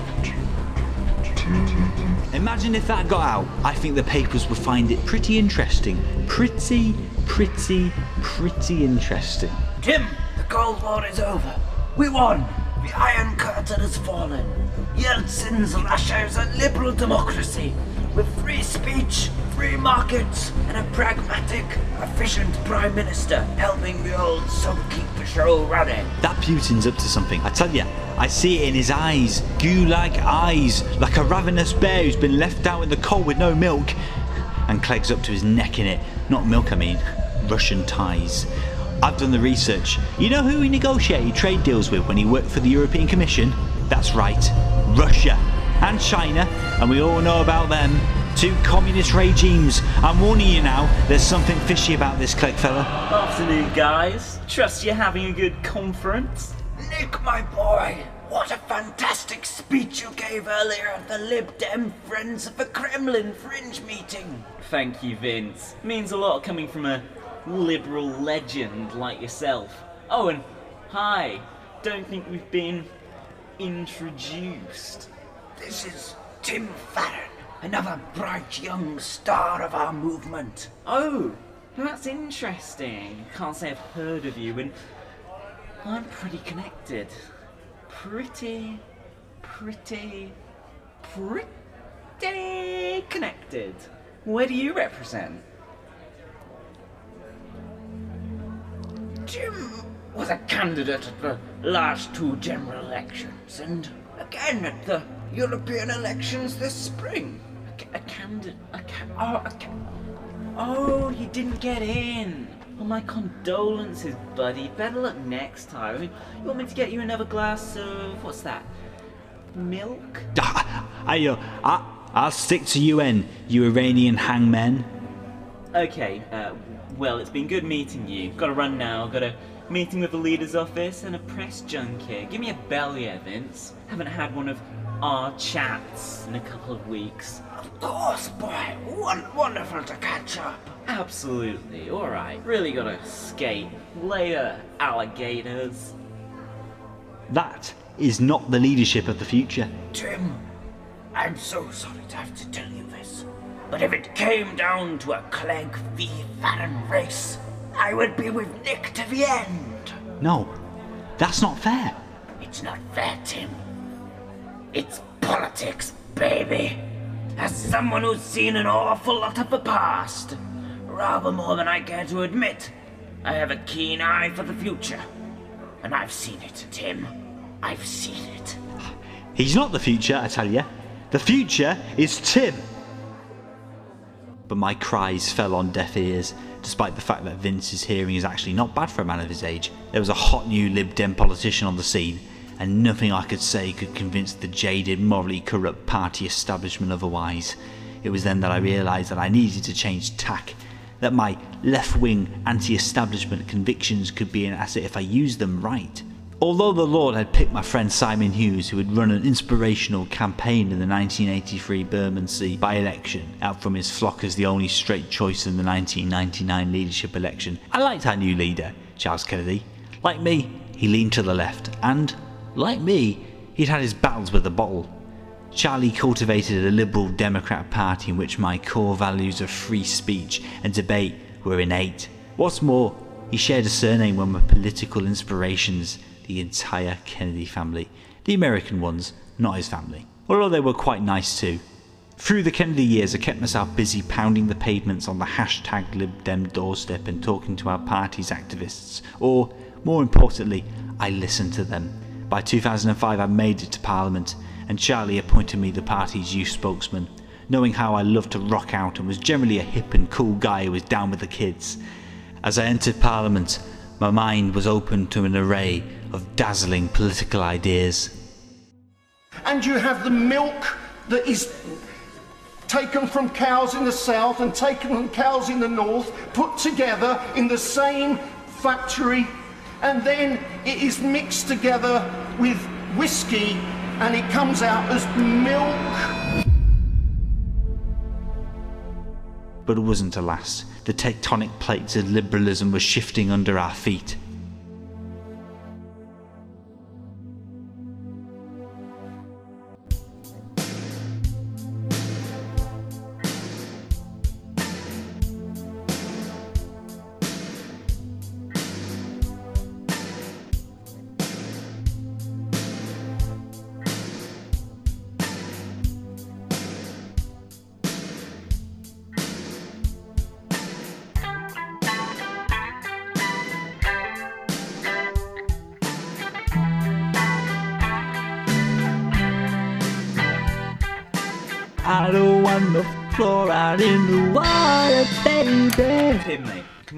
Imagine if that got out. I think the papers would find it pretty interesting. Pretty, pretty, pretty interesting. Tim, the Cold War is over. We won. The Iron Curtain has fallen. Yeltsin's Russia is a liberal democracy with free speech, free markets, and a pragmatic, efficient prime minister helping the old sub keep the show running. That Putin's up to something. I tell you, I see it in his eyes. Goo-like eyes, like a ravenous bear who's been left out in the cold with no milk. And Clegg's up to his neck in it. Not milk, I mean. Russian ties. I've done the research. You know who he negotiated trade deals with when he worked for the European Commission? That's right, Russia and China, and we all know about them. Two communist regimes. I'm warning you now, there's something fishy about this Clegg fella. Afternoon, guys. Trust you're having a good conference. Nick, my boy, what a fantastic speech you gave earlier at the Lib Dem Friends of the Kremlin fringe meeting. Thank you, Vince. Means a lot coming from a liberal legend like yourself. Oh, and hi. Don't think we've been introduced. This is Tim Farron, another bright young star of our movement. Oh, that's interesting. Can't say I've heard of you, and I'm pretty connected. pretty, pretty, pretty connected. Where do you represent? Jim was a candidate at the last two general elections and again at the European elections this spring. A, a candidate. A ca- oh, a ca- oh, you didn't get in. Well, my condolences, buddy. Better luck next time. I mean, You want me to get you another glass of what's that? Milk? I, uh, I, I'll stick to UN, you Iranian hangmen. Okay. Uh, well, it's been good meeting you. Got to run now. Got a meeting with the leader's office and a press junket. Give me a bell, yeah, Vince. Haven't had one of our chats in a couple of weeks. Of course, boy. Wonderful to catch up. Absolutely. All right. Really gotta skate. Later, alligators. That is not the leadership of the future. Tim, I'm so sorry to have to tell you this, but if it came down to a Clegg v. Farron race, I would be with Nick to the end. No, that's not fair. It's not fair, Tim. It's politics, baby. As someone who's seen an awful lot of the past, rather more than I care to admit, I have a keen eye for the future. And I've seen it, Tim. I've seen it. He's not the future, I tell you. The future is Tim. But my cries fell on deaf ears, despite the fact that Vince's hearing is actually not bad for a man of his age. There was a hot new Lib Dem politician on the scene, and nothing I could say could convince the jaded, morally corrupt party establishment otherwise. It was then that I realised that I needed to change tack, that my left wing anti establishment convictions could be an asset if I used them right. Although the Lord had picked my friend Simon Hughes, who had run an inspirational campaign in the 1983 Bermondsey by election, out from his flock as the only straight choice in the 1999 leadership election, I liked our new leader, Charles Kennedy. Like me, he leaned to the left, and, like me, he'd had his battles with the bottle. Charlie cultivated a liberal Democrat party in which my core values of free speech and debate were innate. What's more, he shared a surname with my political inspirations, the entire Kennedy family. The American ones, not his family. Although they were quite nice too. Through the Kennedy years, I kept myself busy pounding the pavements on the hashtag LibDem doorstep and talking to our party's activists. Or, more importantly, I listened to them. By 2005, I made it to Parliament, and Charlie appointed me the party's youth spokesman. Knowing how I loved to rock out and was generally a hip and cool guy who was down with the kids. As I entered Parliament, my mind was open to an array of dazzling political ideas. And you have the milk that is taken from cows in the south and taken from cows in the north, put together in the same factory, and then it is mixed together with whiskey and it comes out as milk. But it wasn't to last. The tectonic plates of liberalism were shifting under our feet.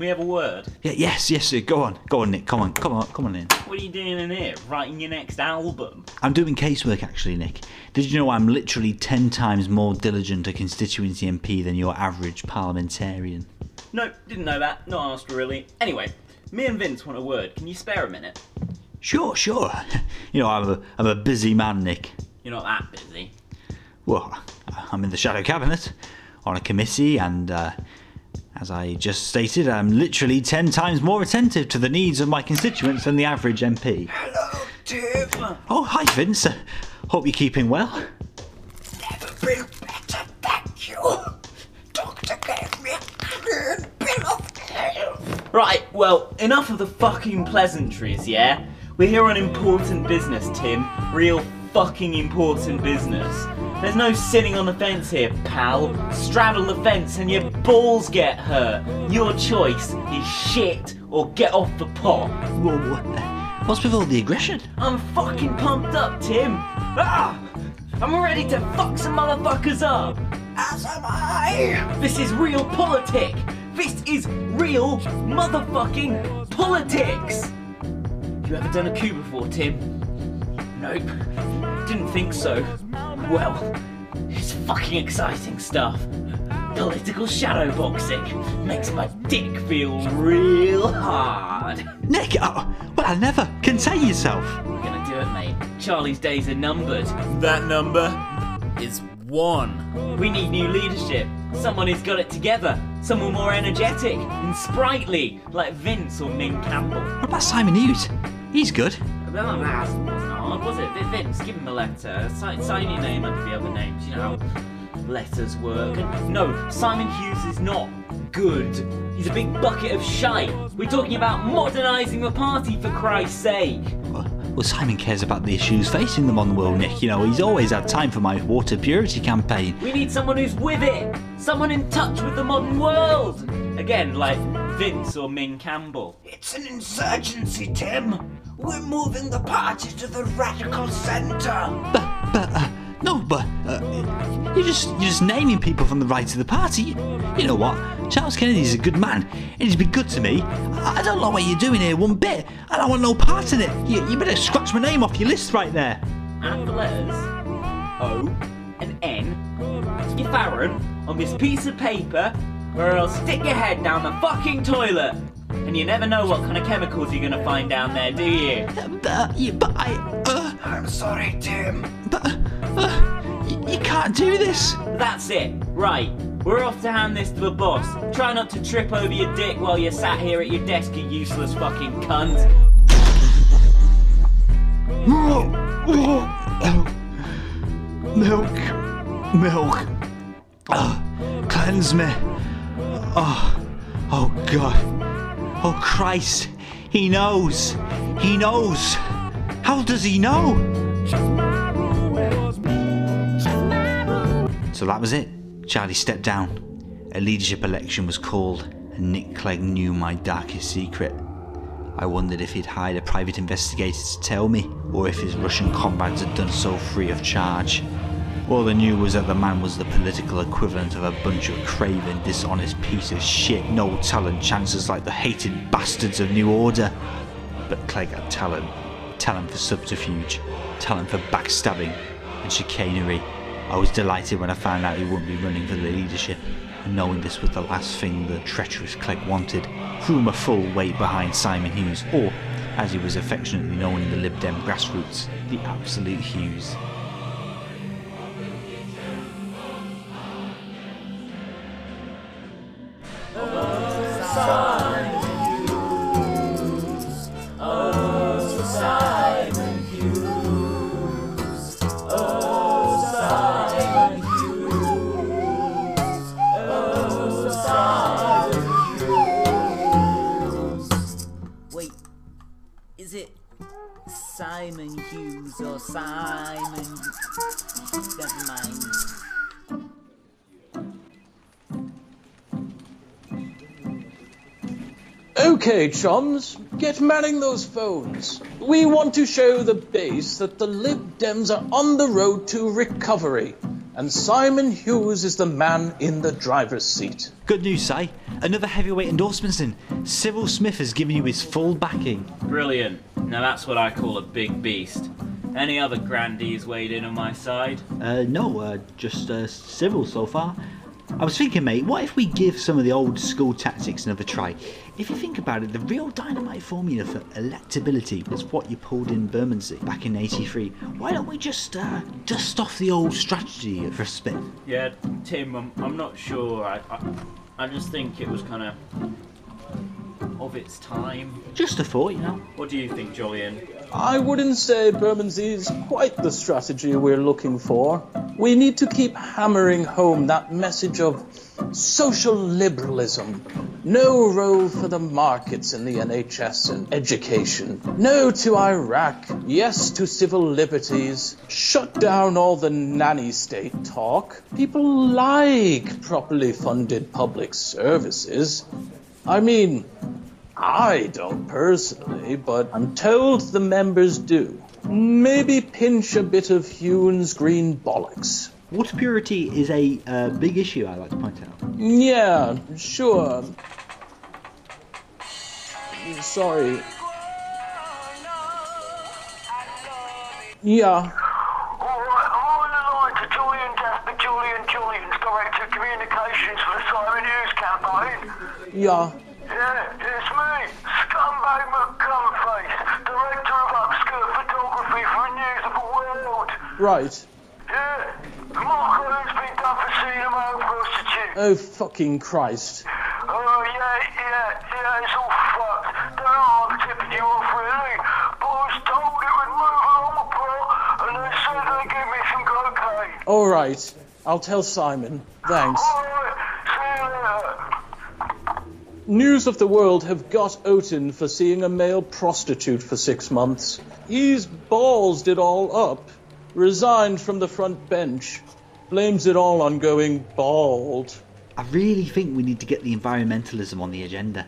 We have a word? Yeah, yes, yes, sir. Go on, go on, Nick. Come on, come on, come on in. What are you doing in here? Writing your next album? I'm doing casework actually, Nick. Did you know I'm literally ten times more diligent a constituency MP than your average parliamentarian? No, didn't know that. Not asked really. Anyway, me and Vince want a word. Can you spare a minute? Sure, sure. You know, I'm a, I'm a busy man, Nick. You're not that busy. Well, I'm in the Shadow Cabinet on a committee, and uh, as I just stated, I'm literally ten times more attentive to the needs of my constituents than the average MP. Hello, Tim, Oh, hi, Vince. Uh, Hope you're keeping well. never been better, thank you. Doctor gave me a clean bill of health. Right, well, enough of the fucking pleasantries, yeah? We're here on important business, Tim. Real fucking important business. There's no sitting on the fence here, pal. Straddle the fence and your balls get hurt. Your choice is shit or get off the pot. Whoa, what's with all the aggression? I'm fucking pumped up, Tim. Ah! I'm ready to fuck some motherfuckers up. As am I. This is realpolitik. This is real motherfucking politics. You ever done a coup before, Tim? Nope. Didn't think so. Well, it's fucking exciting stuff. Political shadow boxing makes my dick feel real hard. Nick, oh, well, I never. Contain yourself. We're gonna do it, mate. Charlie's days are numbered. That number is one. We need new leadership. Someone who's got it together. Someone more energetic and sprightly, like Vince or Ming Campbell. What about Simon Hughes? He's good. Well, that wasn't hard, was it? Vince, give him a letter. Sign, sign your name under the other names. You know how letters work. And no, Simon Hughes is not good. He's a big bucket of shite. We're talking about modernising the party, for Christ's sake. Well, Simon cares about the issues facing the modern world, Nick. You know, he's always had time for my water purity campaign. We need someone who's with it. Someone in touch with the modern world. Again, like Vince or Ming Campbell. It's an insurgency, Tim. We're moving the party to the radical centre. But, but, uh, no, but uh, you're just you're just naming people from the right of the party. You know what? Charles Kennedy's a good man, and he's been good to me. I I don't know what you're doing here one bit. I don't want no part in it. You, you better scratch my name off your list right there. Add the letters O and N to your Farron on this piece of paper, or I'll stick your head down the fucking toilet. And you never know what kind of chemicals you're gonna find down there, do you? But, you, but I. Uh, I'm sorry, Tim. But uh, you, you can't do this. That's it. Right. We're off to hand this to the boss. Try not to trip over your dick while you're sat here at your desk, you useless fucking cunt. Milk. Milk. Oh, cleanse me. Oh, oh God. Oh Christ. He knows. He knows. How does he know? So that was it. Charlie stepped down. A leadership election was called, and Nick Clegg knew my darkest secret. I wondered if he'd hired a private investigator to tell me, or if his Russian comrades had done so free of charge. All I knew was that the man was the political equivalent of a bunch of craven, dishonest piece of shit, no talent chances like the hated bastards of New Order. But Clegg had talent. Talent for subterfuge, talent for backstabbing and chicanery. I was delighted when I found out he wouldn't be running for the leadership, and knowing this was the last thing the treacherous Clegg wanted, threw him a full weight behind Simon Hughes, or, as he was affectionately known in the Lib Dem grassroots, the Absolute Hughes. Wait, Okay, chums, get manning those phones. We want to show the base that the Lib Dems are on the road to recovery, and Simon Hughes is the man in the driver's seat. Good news, Si. Another heavyweight endorsement in. Cyril Smith has given you his full backing. Brilliant. Now that's what I call a big beast. Any other grandees weighed in on my side? Uh, no, uh, just uh, civil so far. I was thinking, mate, what if we give some of the old school tactics another try? If you think about it, the real dynamite formula for electability was what you pulled in Bermondsey back in 83. Why don't we just uh, dust off the old strategy for a spin? Yeah, Tim, I'm, I'm not sure. I, I, I just think it was kind of of its time. Just a thought, you know. What do you think, Jolyon? I wouldn't say Bermondsey is quite the strategy we're looking for. We need to keep hammering home that message of social liberalism. No role for the markets in the NHS and education. No to Iraq. Yes to civil liberties. Shut down all the nanny state talk. People like properly funded public services. I mean, I don't personally, but I'm told the members do. Maybe pinch a bit of Hume's green bollocks. Water purity is a uh, big issue, I like to point out. Yeah, sure. Sorry. Yeah. Alright, oh my to Julian Jasper, Julian Julian's Director of Communications for the Simon Hughes campaign. Yeah. Yeah, it's me, Scumbag McGumface, Director of Upskirt Photography for the News of the World. Right. Yeah, Mark Oaten's been done for seeing a male prostitute. Oh, fucking Christ. Oh, yeah, yeah, yeah, it's all fucked. Know I'm tipping you off, really. But I was told it would move along plot, and they said they'd give me some cocaine. Alright. I'll tell Simon. Thanks. Alright, see you later. News of the World have got Oaten for seeing a male prostitute for six months. He's ballsed it all up, resigned from the front bench, blames it all on going bald. I really think we need to get the environmentalism on the agenda.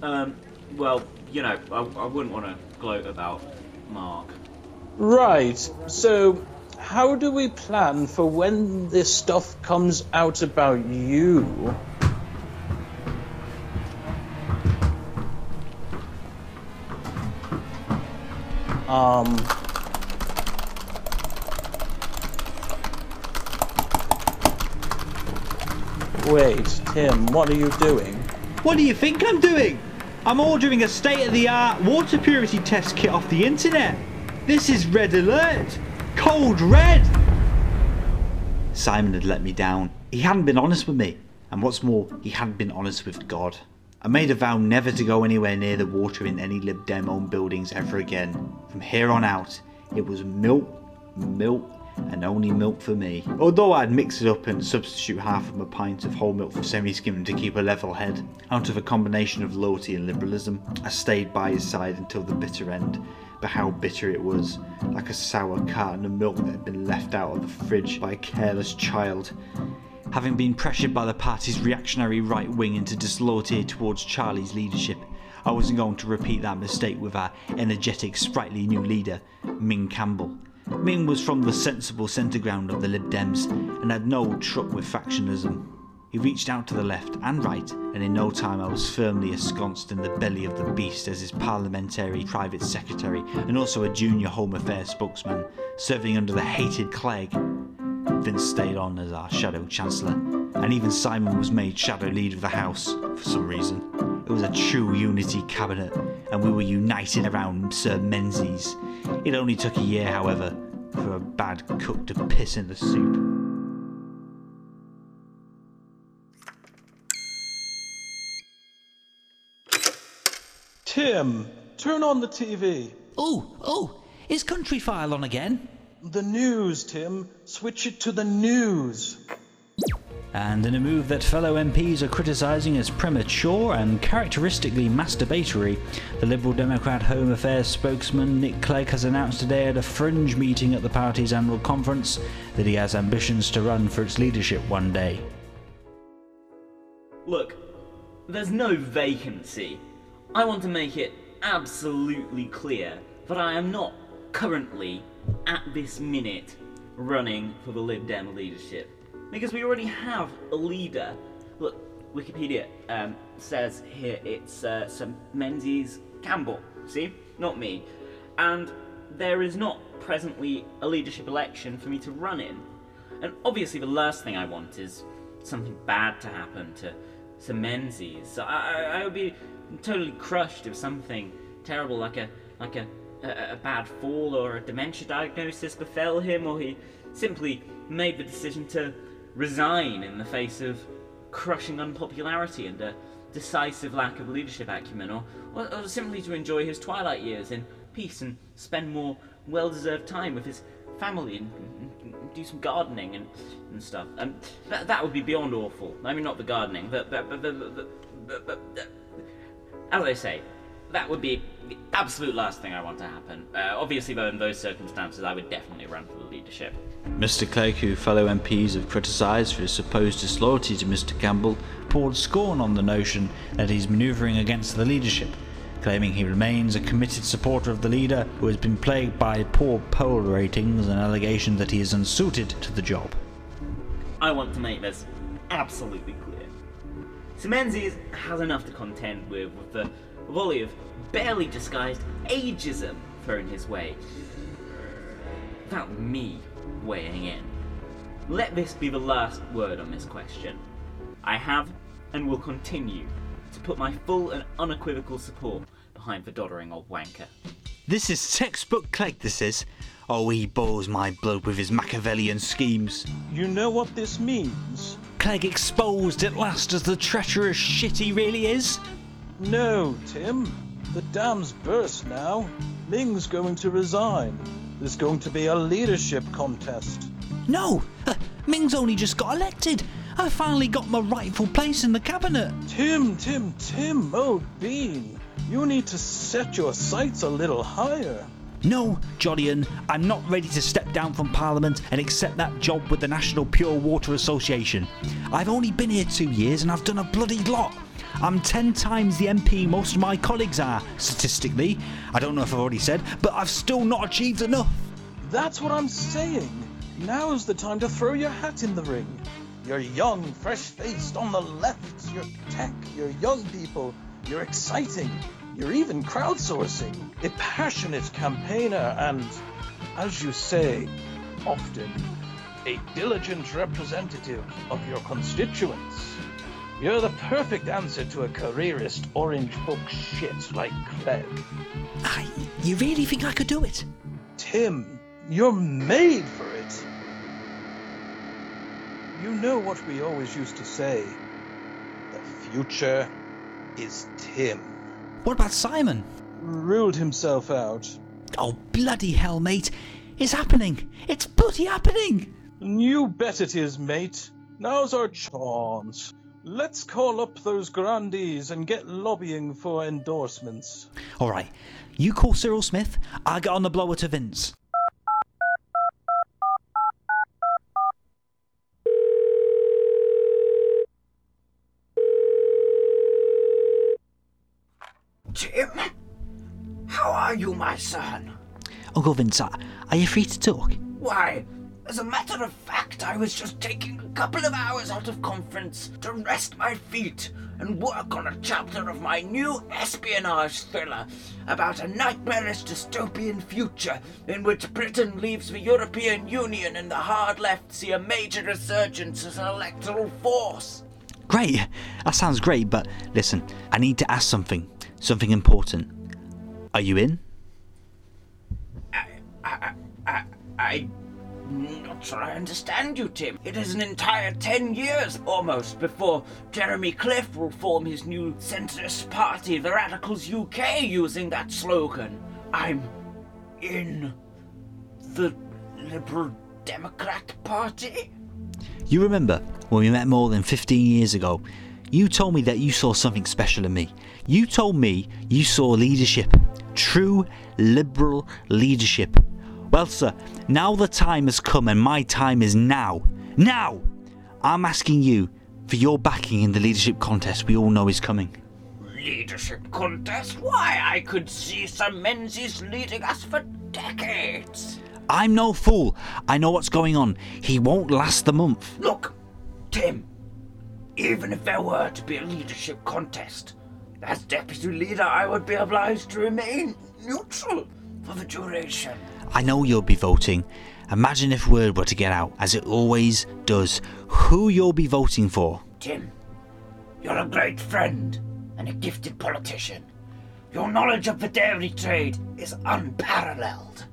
Um, well, you know, I, I wouldn't want to gloat about Mark. Right, so how do we plan for when this stuff comes out about you? Um. Wait, Tim, what are you doing? What do you think I'm doing? I'm ordering a state-of-the-art water purity test kit off the internet. This is red alert. Cold red. Simon had let me down. He hadn't been honest with me. And what's more, he hadn't been honest with God. I made a vow never to go anywhere near the water in any Lib Dem owned buildings ever again. From here on out, it was milk, milk, and only milk for me. Although I'd mix it up and substitute half of a pint of whole milk for semi skim to keep a level head, out of a combination of loyalty and liberalism, I stayed by his side until the bitter end. But how bitter it was, like a sour carton of milk that had been left out of the fridge by a careless child. Having been pressured by the party's reactionary right wing into disloyalty towards Charlie's leadership, I wasn't going to repeat that mistake with our energetic, sprightly new leader, Ming Campbell. Ming was from the sensible centre ground of the Lib Dems and had no truck with factionism. He reached out to the left and right, and in no time I was firmly ensconced in the belly of the beast as his parliamentary private secretary and also a junior Home Affairs spokesman, serving under the hated Clegg. Vince stayed on as our shadow chancellor, and even Simon was made shadow leader of the house for some reason. It was a true unity cabinet, and we were united around Sir Menzies. It only took a year, however, for a bad cook to piss in the soup. Tim, turn on the TV. Oh, oh, is Country File on again? The news, Tim. Switch it to the news. And in a move that fellow MPs are criticising as premature and characteristically masturbatory, the Liberal Democrat Home Affairs spokesman Nick Clegg has announced today at a fringe meeting at the party's annual conference that he has ambitions to run for its leadership one day. Look, there's no vacancy. I want to make it absolutely clear that I am not currently, at this minute, running for the Lib Dem leadership. Because we already have a leader. Look, Wikipedia um, says here it's uh, Sir Menzies Campbell. See? Not me. And there is not presently a leadership election for me to run in. And obviously, the last thing I want is something bad to happen to Sir Menzies. So I, I, I would be totally crushed if something terrible like a like a, a, bad fall or a dementia diagnosis befell him, or he simply made the decision to resign in the face of crushing unpopularity and a decisive lack of leadership acumen, or, or, or simply to enjoy his twilight years in peace and spend more well deserved time with his family and, and- and do some gardening and, and stuff. And that, that would be beyond awful. I mean, not the gardening, but, but, but, but, but, but, but, but as I say, that would be the absolute last thing I want to happen. Uh, obviously, though, in those circumstances, I would definitely run for the leadership. Mr. Clegg, who fellow MPs have criticised for his supposed disloyalty to Mr. Campbell, poured scorn on the notion that he's manoeuvring against the leadership, claiming he remains a committed supporter of the leader who has been plagued by poor poll ratings and allegations that he is unsuited to the job. I want to make this absolutely clear. Sir Menzies has enough to contend with with the volley of barely disguised ageism thrown his way. Without me weighing in. Let this be the last word on this question. I have and will continue to put my full and unequivocal support behind the doddering old wanker. This is textbook Clegg, this is. Oh, he boils my blood with his Machiavellian schemes. You know what this means? Clegg exposed at last as the treacherous shit he really is? No, Tim. The dam's burst now. Ming's going to resign. There's going to be a leadership contest. No! Uh, Ming's only just got elected. I finally got my rightful place in the cabinet. Tim, Tim, Tim, old bean. You need to set your sights a little higher. No, Jolyon, I'm not ready to step down from Parliament and accept that job with the National Pure Water Association. I've only been here two years and I've done a bloody lot. I'm ten times the MP most of my colleagues are, statistically. I don't know if I've already said, but I've still not achieved enough. That's what I'm saying. Now's the time to throw your hat in the ring. You're young, fresh faced on the left. You're tech. You're young people. You're exciting. You're even crowdsourcing. A passionate campaigner and, as you say, often, a diligent representative of your constituents. You're the perfect answer to a careerist orange book shit like Clegg. You really think I could do it? Tim, you're made for it. You know what we always used to say. The future is Tim. What about Simon? Ruled himself out. Oh, bloody hell, mate. It's happening. It's bloody happening. You bet it is, mate. Now's our chance. Let's call up those grandees and get lobbying for endorsements. All right, you call Cyril Smith. I'll get on the blower to Vince. Jim, how are you, my son? Uncle Vince, are are you free to talk? Why, as a matter of fact, I was just taking a couple of hours out of conference to rest my feet and work on a chapter of my new espionage thriller about a nightmarish dystopian future in which Britain leaves the European Union and the hard left see a major resurgence as an electoral force. Great. That sounds great, but listen, I need to ask something. Something important. Are you in? I, I, I'm not sure I understand you, Tim. It is an entire ten years almost before Jeremy Cliff will form his new centrist party, the Radicals UK, using that slogan. I'm in the Liberal Democrat Party. You remember when we met more than 15 years ago? You told me that you saw something special in me. You told me you saw leadership. True liberal leadership. Well, sir, now the time has come and my time is now. Now! I'm asking you for your backing in the leadership contest we all know is coming. Leadership contest? Why, I could see Sir Menzies leading us for decades. I'm no fool. I know what's going on. He won't last the month. Look, Tim, even if there were to be a leadership contest, as deputy leader, I would be obliged to remain neutral for the duration. I know you'll be voting. Imagine if word were to get out, as it always does, who you'll be voting for. Tim, you're a great friend and a gifted politician. Your knowledge of the dairy trade is unparalleled.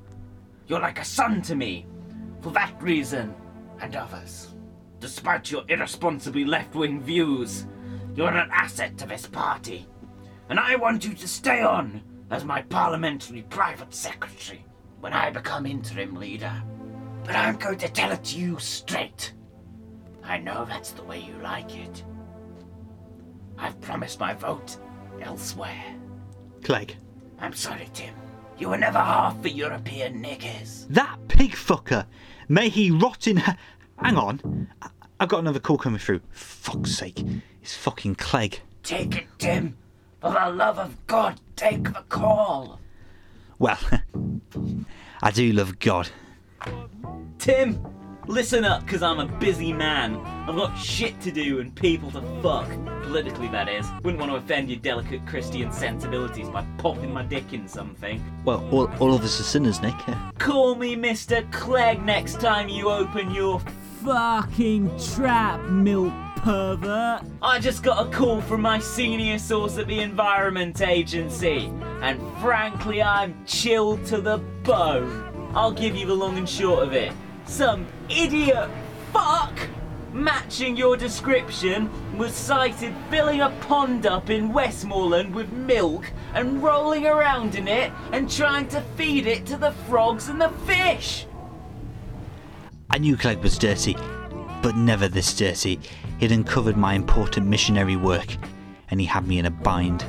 You're like a son to me, for that reason and others. Despite your irresponsibly left wing views, You're an asset to this party. And I want you to stay on as my parliamentary private secretary when I become interim leader. But I'm going to tell it to you straight. I know that's the way you like it. I've promised my vote elsewhere. Clegg. I'm sorry, Tim. You were never half the European niggers. That pig fucker! May he rot in. Hang on. I- I've got another call coming through. Fuck's sake. It's fucking Clegg. Take it, Tim. For the love of God, take the call. Well, I do love God. Tim, listen up, because I'm a busy man. I've got shit to do and people to fuck. Politically, that is. Wouldn't want to offend your delicate Christian sensibilities by popping my dick in something. Well, all, all of us are sinners, Nick. Call me Mr. Clegg next time you open your fucking trap, milk pervert. I just got a call from my senior source at the Environment Agency, and frankly, I'm chilled to the bone. I'll give you the long and short of it. Some idiot fuck matching your description was sighted filling a pond up in Westmorland with milk and rolling around in it and trying to feed it to the frogs and the fish. I knew Clegg was dirty, but never this dirty. He'd uncovered my important missionary work, and he had me in a bind.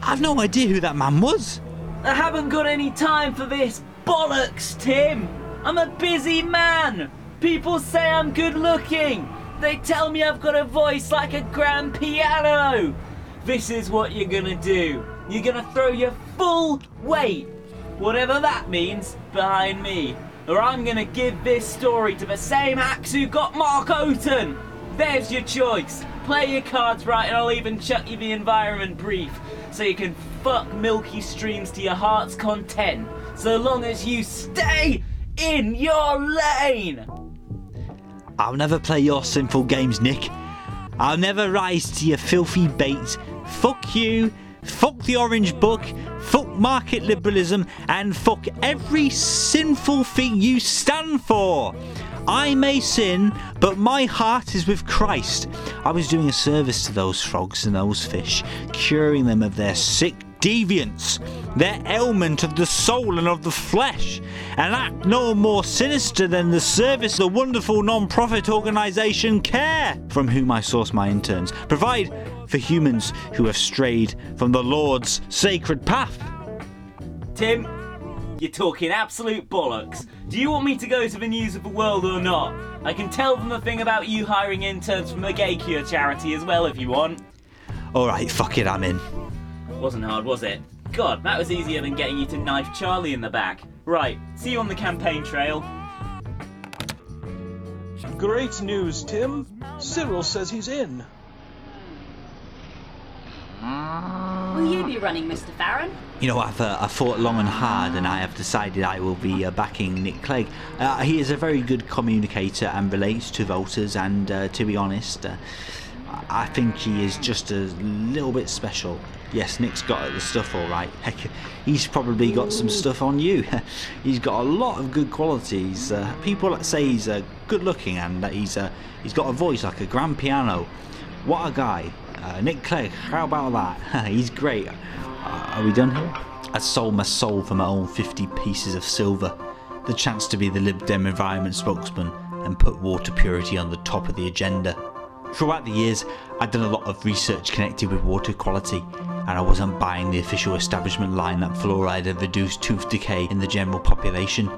I've no idea who that man was. I haven't got any time for this bollocks, Tim. I'm a busy man. People say I'm good looking. They tell me I've got a voice like a grand piano. This is what you're gonna do. You're gonna throw your full weight, whatever that means, behind me. Or I'm gonna give this story to the same axe who got Mark Oaten. There's your choice. Play your cards right, and I'll even chuck you the environment brief so you can fuck milky streams to your heart's content. So long as you stay in your lane. I'll never play your sinful games, Nick. I'll never rise to your filthy bait. Fuck you, fuck the Orange Book, fuck market liberalism, and fuck every sinful thing you stand for. I may sin, but my heart is with Christ. I was doing a service to those frogs and those fish, curing them of their sick deviance, their ailment of the soul and of the flesh, an act no more sinister than the service the wonderful non-profit organisation CARE, from whom I source my interns, provide for humans who have strayed from the Lord's sacred path. Tim, you're talking absolute bollocks. Do you want me to go to the news of the world or not? I can tell them the thing about you hiring interns from the Gay Cure charity as well if you want. Alright, fuck it, I'm in. Wasn't hard, was it? God, that was easier than getting you to knife Charlie in the back. Right, see you on the campaign trail. Great news, Tim. Cyril says he's in. Will you be running, Mr. Farron? You know, I've, uh, I've thought long and hard, and I have decided I will be uh, backing Nick Clegg. Uh, he is a very good communicator and relates to voters, and uh, to be honest, uh, I think he is just a little bit special. Yes, Nick's got the stuff all right. Heck, he's probably got some stuff on you. he's got a lot of good qualities. Uh, people say he's uh, good looking and that he's uh, he's got a voice like a grand piano. What a guy. Uh, Nick Clegg, how about that? he's great. Uh, are we done here? I sold my soul for my own 50 pieces of silver. The chance to be the Lib Dem environment spokesman and put water purity on the top of the agenda. Throughout the years, I'd done a lot of research connected with water quality, and I wasn't buying the official establishment line that fluoride had reduced tooth decay in the general population.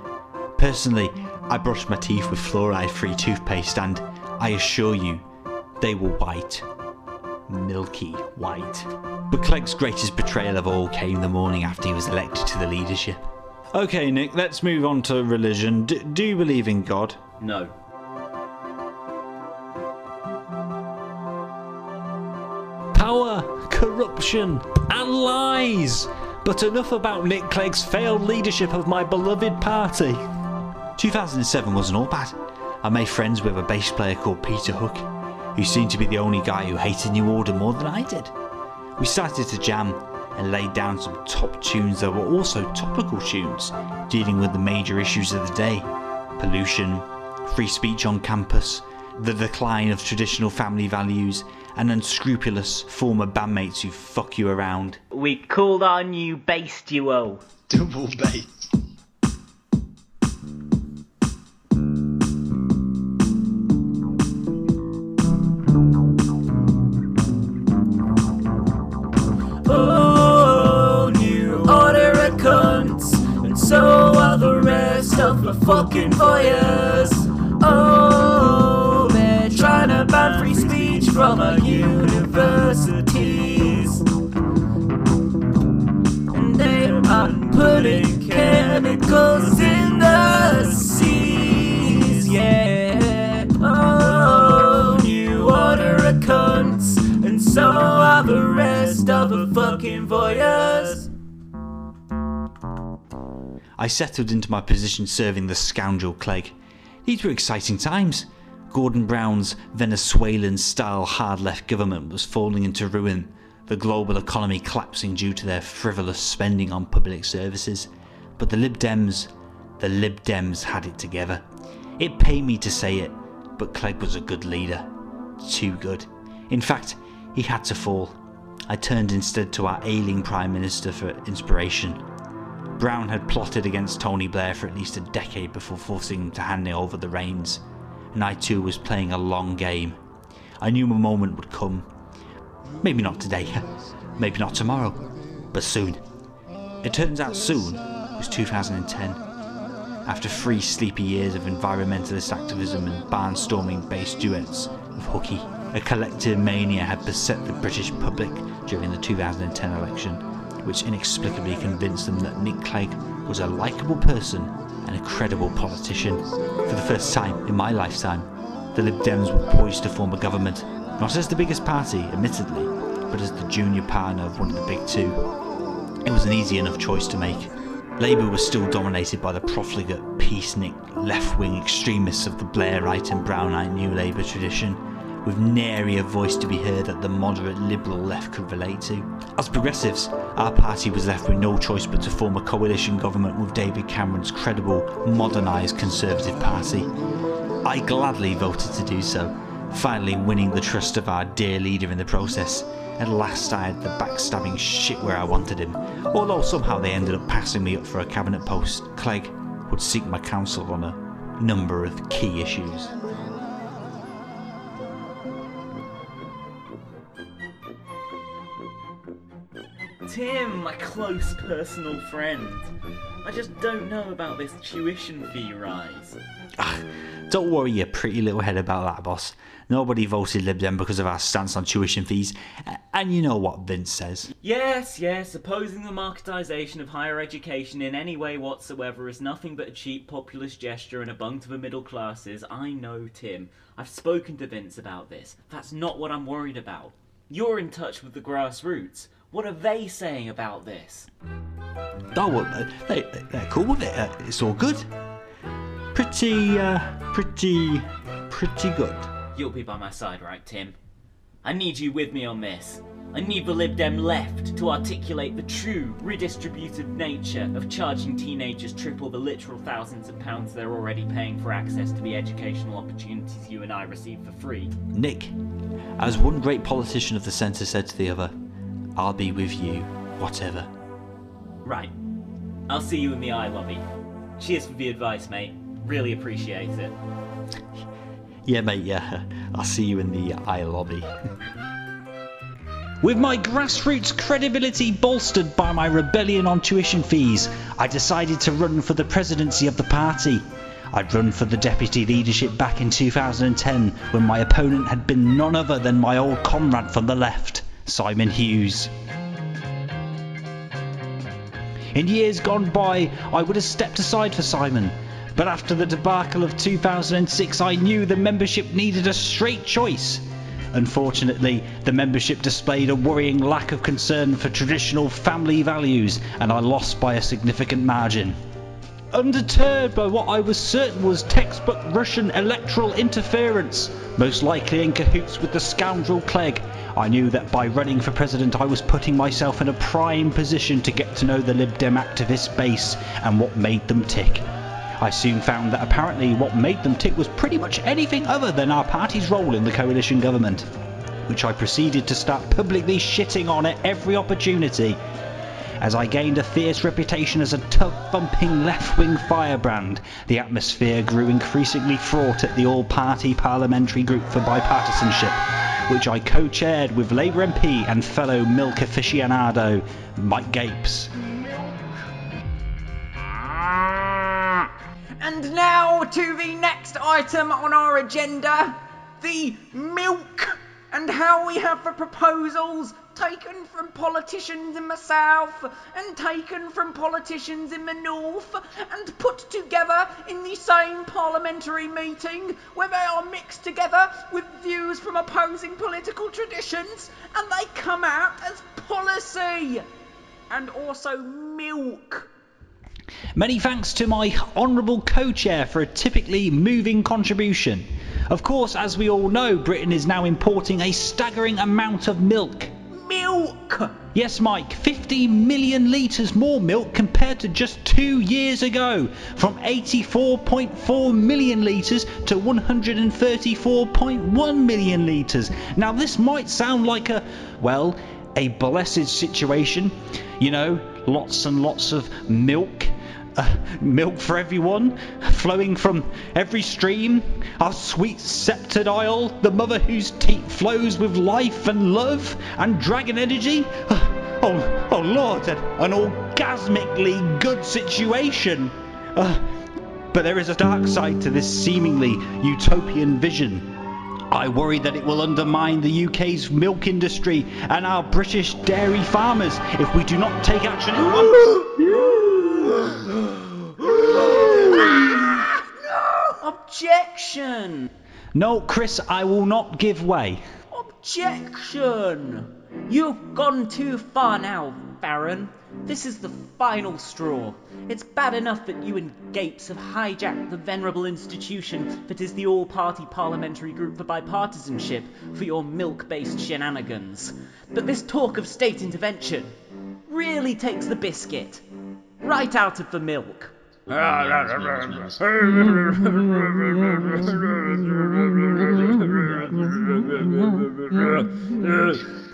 Personally, I brushed my teeth with fluoride free toothpaste, and I assure you, they were white. Milky white. But Clegg's greatest betrayal of all came the morning after he was elected to the leadership. Okay, Nick, let's move on to religion. D- do you believe in God? No. Corruption, and lies. But enough about Nick Clegg's failed leadership of my beloved party. 2007 wasn't all bad. I made friends with a bass player called Peter Hook, who seemed to be the only guy who hated New Order more than I did. We started to jam and laid down some top tunes that were also topical tunes, dealing with the major issues of the day pollution, free speech on campus, the decline of traditional family values, and unscrupulous former bandmates who fuck you around. We called our new bass duo. Double bass. Oh, new order of cunts, and so are the rest of the fucking voyeurs. Oh, they're trying to ban free speech from our universities. And they are putting chemicals in the seas, yeah. Oh, new order of cunts, and so are the rest of the fucking voyeurs. I settled into my position serving the scoundrel Clegg. These were exciting times. Gordon Brown's Venezuelan style hard left government was falling into ruin, the global economy collapsing due to their frivolous spending on public services. But the Lib Dems, the Lib Dems had it together. It paid me to say it, but Clegg was a good leader. Too good. In fact, he had to fall. I turned instead to our ailing Prime Minister for inspiration. Brown had plotted against Tony Blair for at least a decade before forcing him to hand over the reins, and I too was playing a long game. I knew my moment would come. Maybe not today, maybe not tomorrow, but soon. It turns out soon was 2010. After three sleepy years of environmentalist activism and barnstorming bass duets with Hooky, a collective mania had beset the British public during the 2010 election, which inexplicably convinced them that Nick Clegg was a likeable person and a credible politician. For the first time in my lifetime, the Lib Dems were poised to form a government, not as the biggest party, admittedly, but as the junior partner of one of the big two. It was an easy enough choice to make. Labour was still dominated by the profligate, peacenik, left wing extremists of the Blairite and Brownite New Labour tradition, with nary a voice to be heard that the moderate liberal left could relate to. As progressives, our party was left with no choice but to form a coalition government with David Cameron's credible, modernised Conservative Party. I gladly voted to do so, finally winning the trust of our dear leader in the process. At last I had the backstabbing shit where I wanted him, although somehow they ended up passing me up for a cabinet post. Clegg would seek my counsel on a number of key issues. Tim, my close personal friend. I just don't know about this tuition fee rise. Ah, don't worry your pretty little head about that, boss. Nobody voted Lib Dem because of our stance on tuition fees, and you know what Vince says. Yes, yes, opposing the marketisation of higher education in any way whatsoever is nothing but a cheap populist gesture and a bung to the middle classes. I know, Tim. I've spoken to Vince about this. That's not what I'm worried about. You're in touch with the grassroots. What are they saying about this? Oh, well, they, they're cool with it. Uh, it's all good. Pretty, uh, pretty, pretty good. You'll be by my side, right, Tim? I need you with me on this. I need the Lib Dem left to articulate the true, redistributive nature of charging teenagers triple the literal thousands of pounds they're already paying for access to the educational opportunities you and I receive for free. Nick, as one great politician of the centre said to the other, I'll be with you, whatever. Right. I'll see you in the aye lobby. Cheers for the advice, mate. Really appreciate it. Yeah, mate, yeah. I'll see you in the aye lobby. With my grassroots credibility bolstered by my rebellion on tuition fees, I decided to run for the presidency of the party. I'd run for the deputy leadership back in 2010 when my opponent had been none other than my old comrade from the left, Simon Hughes. In years gone by, I would have stepped aside for Simon, but after the debacle of 2006, I knew the membership needed a straight choice. Unfortunately, the membership displayed a worrying lack of concern for traditional family values, and I lost by a significant margin. Undeterred by what I was certain was textbook Russian electoral interference, most likely in cahoots with the scoundrel Clegg, I knew that by running for president I was putting myself in a prime position to get to know the Lib Dem activist base and what made them tick. I soon found that apparently what made them tick was pretty much anything other than our party's role in the coalition government. which I proceeded to start publicly shitting on at every opportunity. As I gained a fierce reputation as a tub-thumping left-wing firebrand, the atmosphere grew increasingly fraught at the all-party parliamentary group for bipartisanship, which I co-chaired with Labour MP and fellow milk aficionado Mike Gapes. And now to the next item on our agenda the milk and how we have the proposals taken from politicians in the south and taken from politicians in the north and put together in the same parliamentary meeting where they are mixed together with views from opposing political traditions and they come out as policy and also milk. Many thanks to my honourable co-chair for a typically moving contribution. Of course, as we all know, Britain is now importing a staggering amount of milk. Milk! Yes, Mike, 50 million litres more milk compared to just two years ago, from 84.4 million litres to 134.1 million litres. Now, this might sound like a, well, a blessed situation, you know, lots and lots of milk. Uh, milk for everyone, flowing from every stream, our sweet sceptred isle, the mother whose teat flows with life and love and dragon energy. Uh, oh, oh Lord, an, an orgasmically good situation. Uh, but there is a dark side to this seemingly utopian vision. I worry that it will undermine the UK's milk industry and our British dairy farmers if we do not take action at once. Objection! No, Chris, I will not give way. Objection! You've gone too far now, Baron. This is the final straw. It's bad enough that you and Gapes have hijacked the venerable institution that is the all party parliamentary group for bipartisanship for your milk based shenanigans. But this talk of state intervention really takes the biscuit right out of the milk.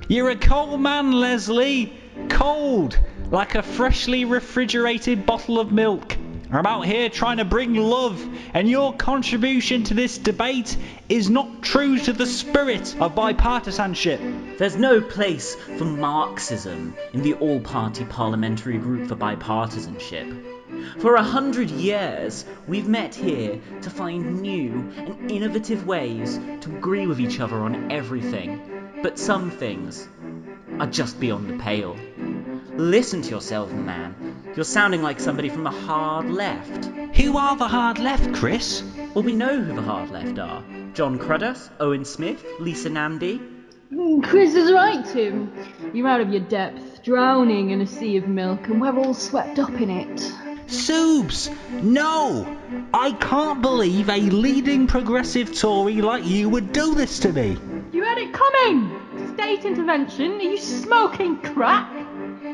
You're a cold man, Leslie. Cold, like a freshly refrigerated bottle of milk. I'm out here trying to bring love, and your contribution to this debate is not true to the spirit of bipartisanship. There's no place for Marxism in the all party parliamentary group for bipartisanship. For a hundred years, we've met here to find new and innovative ways to agree with each other on everything. But some things are just beyond the pale. Listen to yourself, man. You're sounding like somebody from the hard left. Who are the hard left, Chris? Well, we know who the hard left are Jon Cruddas, Owen Smith, Lisa Nandy. Mm, Chris is right, Tim. You're out of your depth, drowning in a sea of milk, and we're all swept up in it. Soubs! No! I can't believe a leading progressive Tory like you would do this to me. You had it coming! State intervention? Are you smoking crack?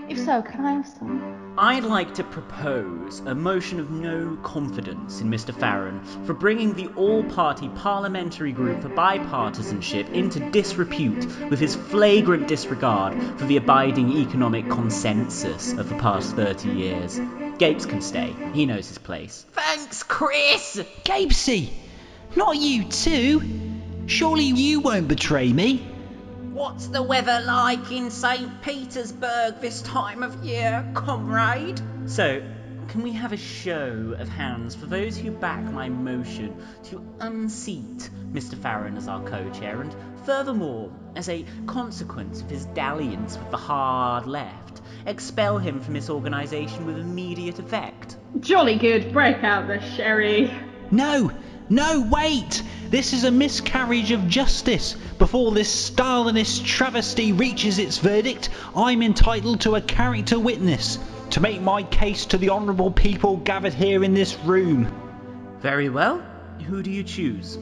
If so, can I have some? I'd like to propose a motion of no confidence in Mr. Farron for bringing the all party parliamentary group for bipartisanship into disrepute with his flagrant disregard for the abiding economic consensus of the past 30 years. Gapes can stay, he knows his place. Thanks, Chris! Gapesy! Not you too! Surely you won't betray me? What's the weather like in St. Petersburg this time of year, comrade? So, can we have a show of hands for those who back my motion to unseat Mr. Farron as our co chair, and furthermore, as a consequence of his dalliance with the hard left, expel him from this organisation with immediate effect? Jolly good, break out the sherry. No! No, wait! This is a miscarriage of justice. Before this Stalinist travesty reaches its verdict, I'm entitled to a character witness to make my case to the honourable people gathered here in this room. Very well. Who do you choose?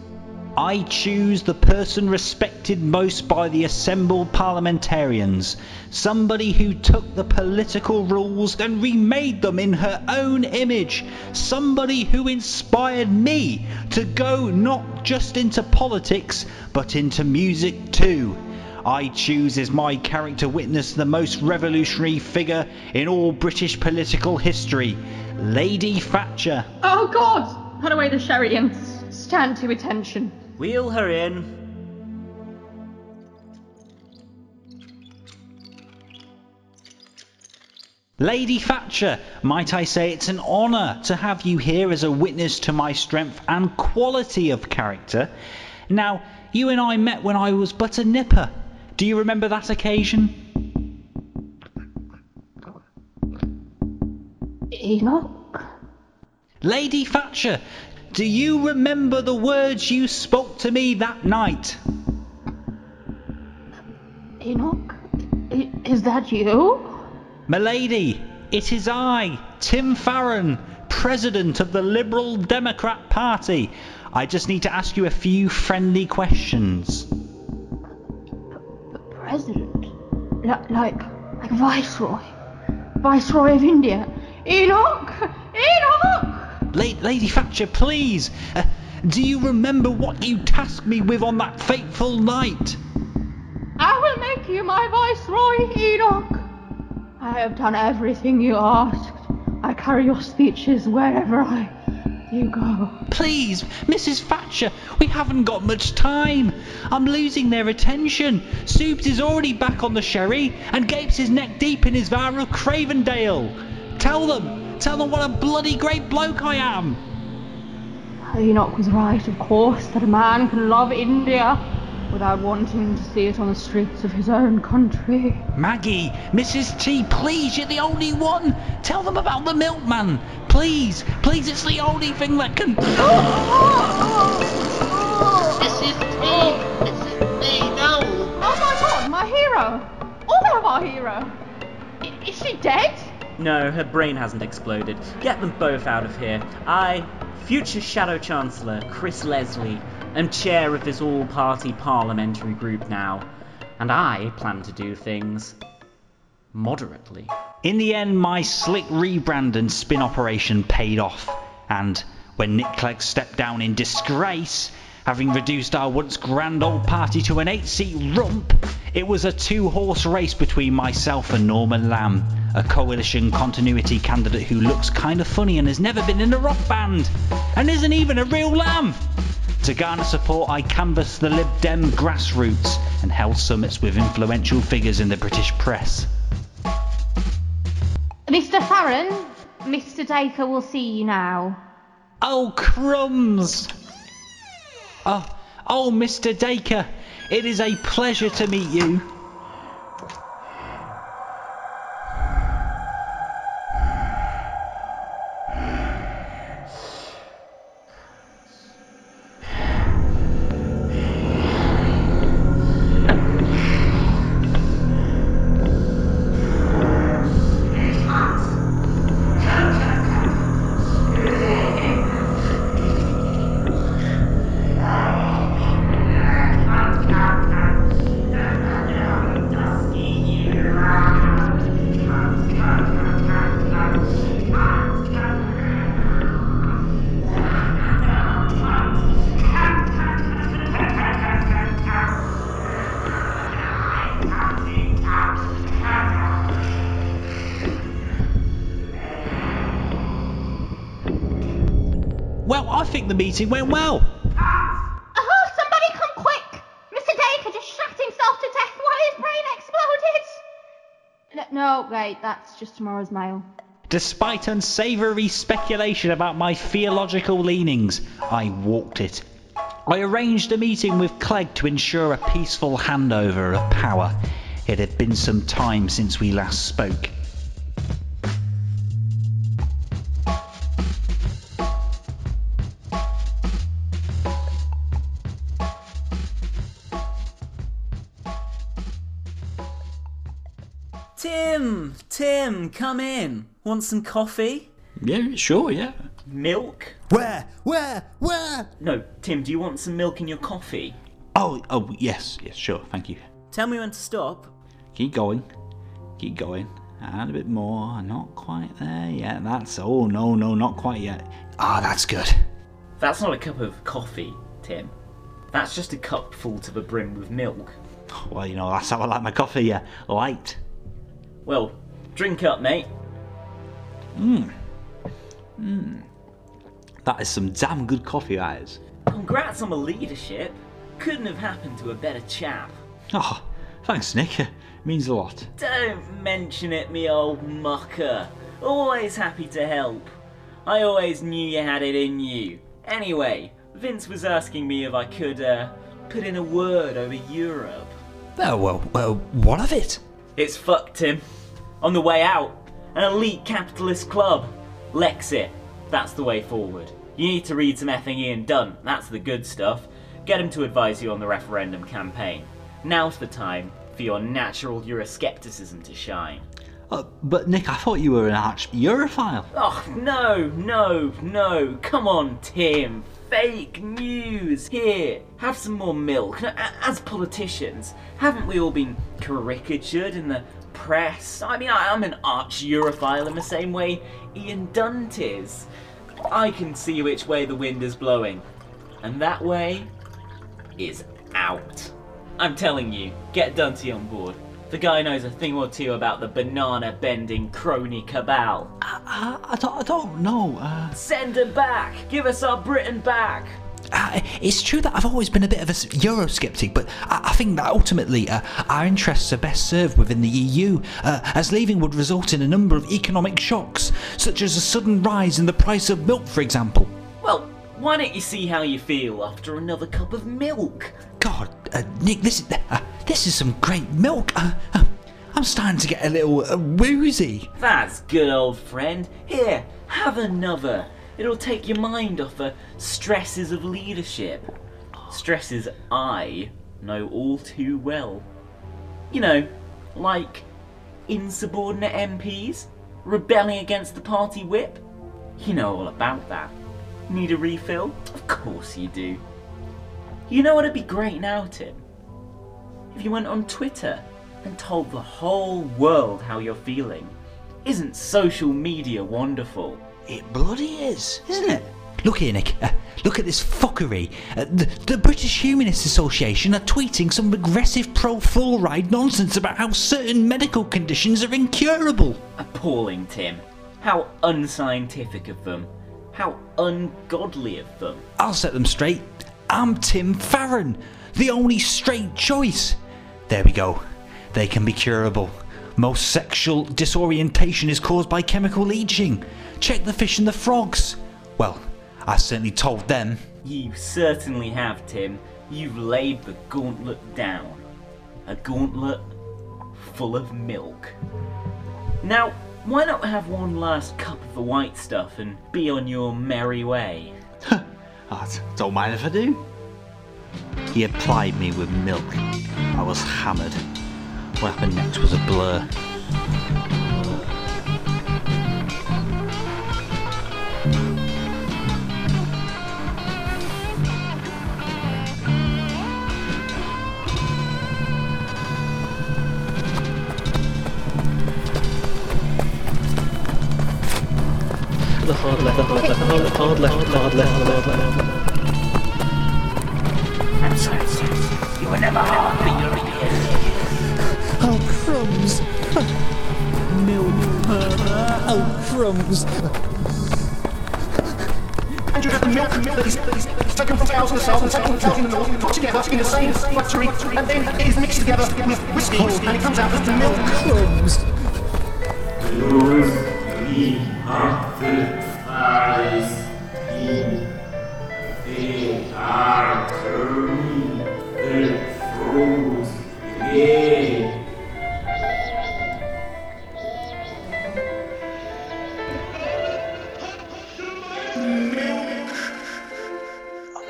I choose the person respected most by the assembled parliamentarians. Somebody who took the political rules and remade them in her own image. Somebody who inspired me to go not just into politics, but into music too. I choose as my character witness the most revolutionary figure in all British political history, Lady Thatcher. Oh God! Put away the sherry and stand to attention. Wheel her in. Lady Thatcher, might I say it's an honour to have you here as a witness to my strength and quality of character. Now, you and I met when I was but a nipper. Do you remember that occasion? Enoch? Lady Thatcher, do you remember the words you spoke to me that night? Enoch? Is that you? Milady, it is I, Tim Farron, President of the Liberal Democrat Party. I just need to ask you a few friendly questions. President? L- like, like Viceroy? Viceroy of India? Enoch! Enoch! La- Lady Thatcher, please, uh, do you remember what you tasked me with on that fateful night? I will make you my Viceroy, Enoch! I have done everything you asked. I carry your speeches wherever I you go. Please, Mrs. Thatcher, we haven't got much time. I'm losing their attention. Soubs is already back on the sherry and gapes his neck deep in his vow of Cravendale. Tell them, tell them what a bloody great bloke I am. Enoch was right, of course, that a man can love India without wanting to see it on the streets of his own country. Maggie, Mrs. T, please, you're the only one. Tell them about the milkman. Please, please, it's the only thing that can. Mrs. T! Mrs. T, no! Oh my god, my hero! All of our hero! I- is she dead? No, her brain hasn't exploded. Get them both out of here. I, future Shadow Chancellor Chris Leslie, am chair of this all party parliamentary group now. And I plan to do things moderately. In the end, my slick rebrand and spin operation paid off. And when Nick Clegg stepped down in disgrace, having reduced our once grand old party to an eight seat rump, it was a two horse race between myself and Norman Lamb, a coalition continuity candidate who looks kind of funny and has never been in a rock band, and isn't even a real lamb. To garner support, I canvassed the Lib Dem grassroots and held summits with influential figures in the British press. Mr. Farron, Mr. Dacre will see you now. Oh, crumbs! Oh, oh, Mr. Dacre, it is a pleasure to meet you. Think the meeting went well. Oh, somebody come quick! Mr. Dacre just shot himself to death while his brain exploded! No, no, wait, that's just tomorrow's mail. Despite unsavoury speculation about my theological leanings, I walked it. I arranged a meeting with Clegg to ensure a peaceful handover of power. It had been some time since we last spoke. Come in. Want some coffee? Yeah, sure, yeah. Milk? Where? Where? Where? No, Tim, do you want some milk in your coffee? Oh, oh, yes, yes, sure, thank you. Tell me when to stop. Keep going. Keep going. And a bit more. Not quite there yet. That's. Oh, no, no, not quite yet. Ah, that's good. That's not a cup of coffee, Tim. That's just a cup full to the brim with milk. Well, you know, that's how I like my coffee, yeah, light. Well, drink up, mate. Mmm. Mmm. That is some damn good coffee, that is. Congrats on the leadership. Couldn't have happened to a better chap. Oh, thanks, Nick. It means a lot. Don't mention it, me old mucker. Always happy to help. I always knew you had it in you. Anyway, Vince was asking me if I could, uh, put in a word over Europe. Oh, well, well, what of it? It's fucked him. On the way out, an elite capitalist club. Lexit. That's the way forward. You need to read some effing Ian Dunt. That's the good stuff. Get him to advise you on the referendum campaign. Now's the time for your natural Euroscepticism to shine. Uh, but Nick, I thought you were an arch Europhile. Oh, no, no, no. Come on, Tim. Fake news. Here, have some more milk. As politicians, haven't we all been caricatured in the press? I mean, I- I'm an arch Europhile in the same way Ian Dunt is. I can see which way the wind is blowing. And that way is out. I'm telling you, get Dunty on board. The guy knows a thing or two about the banana bending crony cabal. I, I, don't, I don't know. Uh... Send him back! Give us our Britain back! Uh, it's true that I've always been a bit of a Eurosceptic, but I, I think that ultimately uh, our interests are best served within the EU, uh, as leaving would result in a number of economic shocks, such as a sudden rise in the price of milk, for example. Well, why don't you see how you feel after another cup of milk? God, uh, Nick, this is uh, this is some great milk. Uh, uh, I'm starting to get a little uh, woozy. That's good, old friend. Here, have another. It'll take your mind off the stresses of leadership. Stresses I know all too well. You know, like insubordinate MPs rebelling against the party whip. You know all about that. Need a refill? Of course you do. You know what'd be great now, Tim? If you went on Twitter and told the whole world how you're feeling. Isn't social media wonderful? It bloody is, isn't it? Look here, Nick. Uh, look at this fuckery. Uh, the, the British Humanists Association are tweeting some regressive pro fluoride nonsense about how certain medical conditions are incurable. Appalling, Tim. How unscientific of them. How ungodly of them. I'll set them straight. I'm Tim Farron, the only straight choice. There we go. They can be curable. Most sexual disorientation is caused by chemical leaching. Check the fish and the frogs. Well, I certainly told them. You certainly have, Tim. You've laid the gauntlet down. A gauntlet full of milk. Now, why not have one last cup of the white stuff and be on your merry way? I don't mind if I do. He applied me with milk. I was hammered. What happened next was a blur. Hard left, hard left, hard left, hard left, hard left, hard left. I'm sorry, sir. You were never hard, but you're crumbs. Milk. Uh, oh, crumbs. And you have the milk that is taken from the south and taken from in the north, put together in the same factory, and then it is mixed together with whiskey, and it comes out as the milk. Crumbs. Those the occupies in the flows in.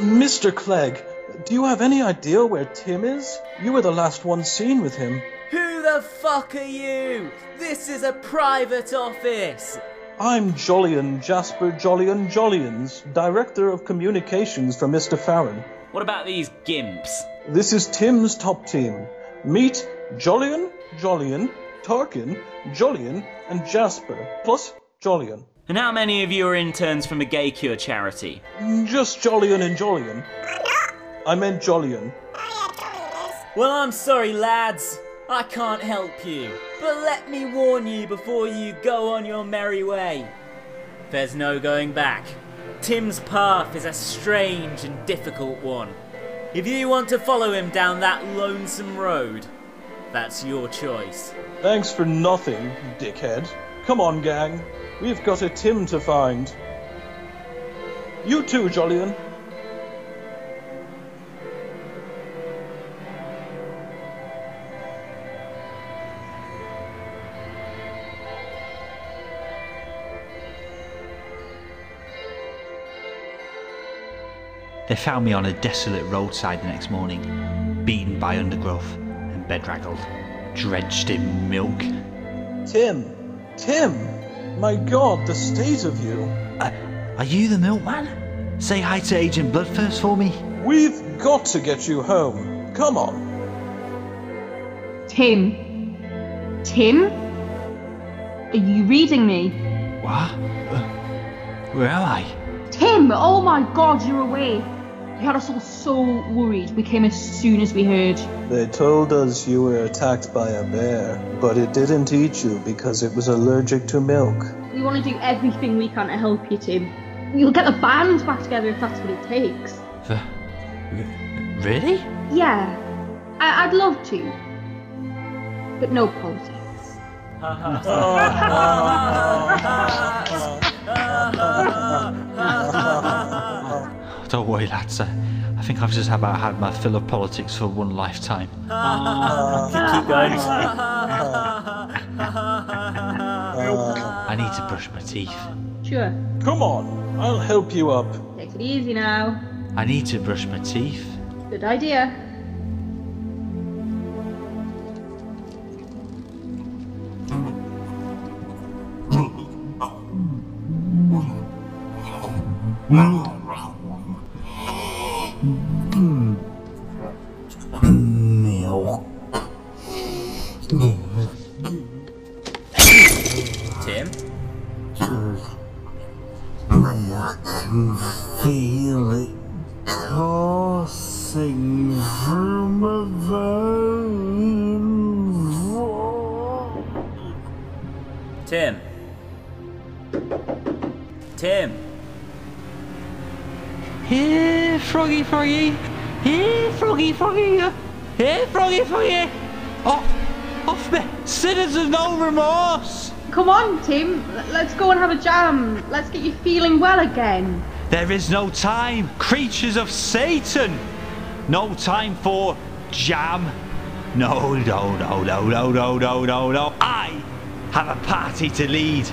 Mr. Clegg, do you have any idea where Tim is? You were the last one seen with him. Who the fuck are you? This is a private office. I'm Jolyon Jasper Jolyon Jolyons, Director of Communications for Mr. Farron. What about these gimps? This is Tim's top team. Meet Jolyon, Jolyon, Tarkin, Jolyon, and Jasper, plus Jolyon. And how many of you are interns from a gay cure charity? Mm, just Jolyon and Jolyon. I meant Jolyon. Well, I'm sorry, lads. I can't help you. But let me warn you before you go on your merry way. There's no going back. Tim's path is a strange and difficult one. If you want to follow him down that lonesome road, that's your choice. Thanks for nothing, dickhead. Come on, gang. We've got a Tim to find. You too, Jolyon. They found me on a desolate roadside the next morning, beaten by undergrowth and bedraggled, drenched in milk. Tim! Tim! My god, the state of you! Uh, are you the milkman? Say hi to Agent Bloodthirst for me. We've got to get you home. Come on. Tim. Tim? Are you reading me? What? Uh, where am I? Tim! Oh my god, you're awake. You had us all so worried. We came as soon as we heard. They told us you were attacked by a bear, but it didn't eat you because it was allergic to milk. We want to do everything we can to help you, Tim. You'll get the band back together if that's what it takes. Uh, the... Really? Yeah, I- I'd love to. But no politics. Don't worry, lads. I, I think I've just about had my fill of politics for one lifetime. Keep going. I need to brush my teeth. Sure. Come on, I'll help you up. Take it easy now. I need to brush my teeth. Good idea. Mm. No remorse. Come on, Tim. Let's go and have a jam. Let's get you feeling well again. There is no time, creatures of Satan. No time for jam. No, no, no, no, no, no, no, no, no. I have a party to lead.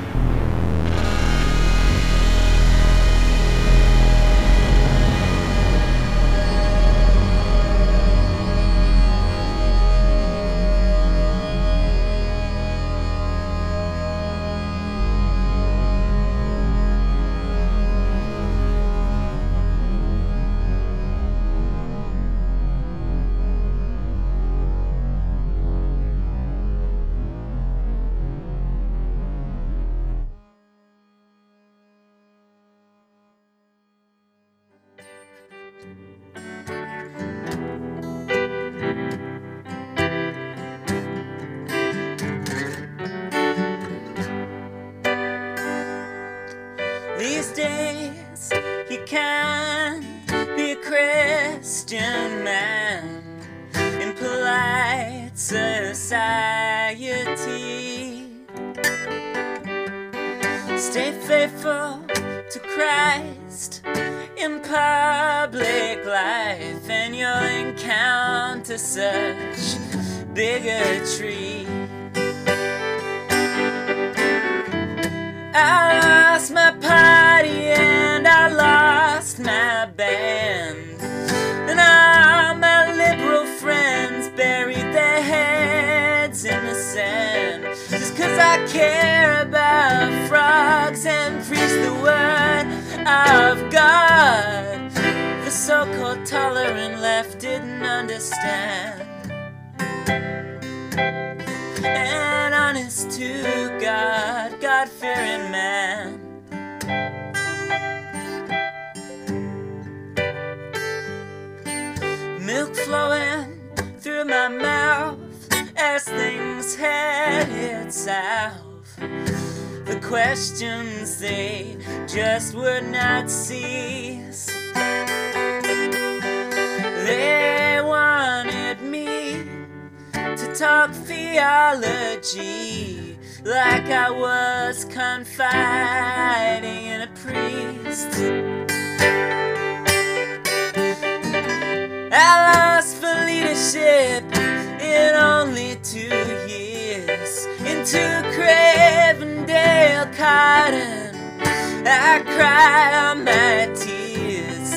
Care about frogs and preach the word of God. The so called tolerant left didn't understand. And honest to God, God fearing man. Milk flowing as things headed south. The questions they just would not cease. They wanted me to talk theology like I was confiding in a priest. I lost for leadership in only two years. Into Cravendale Cotton, I cried on my tears.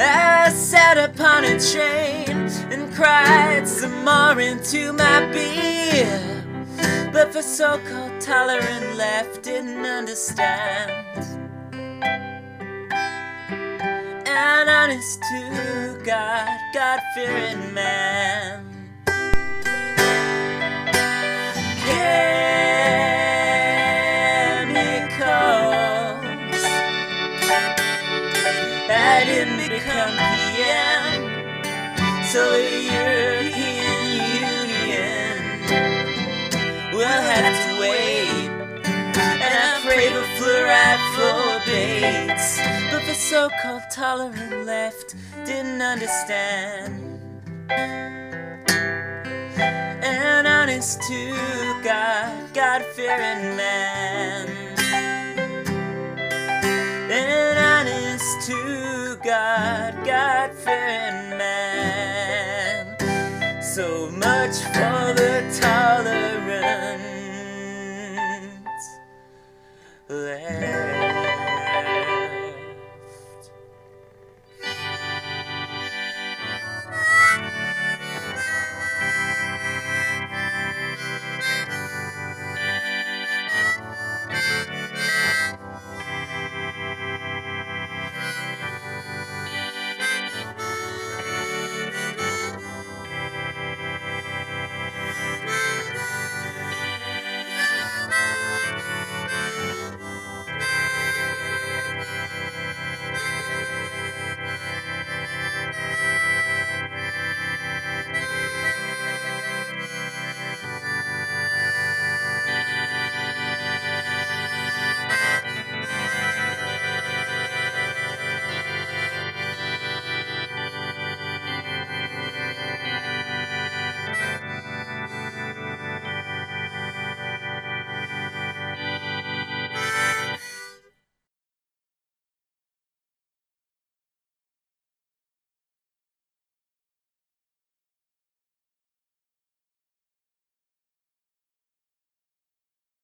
I sat upon a train and cried some more into my beer. But the so called tolerant left didn't understand. An honest to God, God fearing man. Chemicals. I didn't become PM, the European Union will have to wait. And I pray the fluoride phobates, but the so-called tolerant left didn't understand and honest to God, God-fearing man. And honest to God, God-fearing man. So much for the tolerance. Let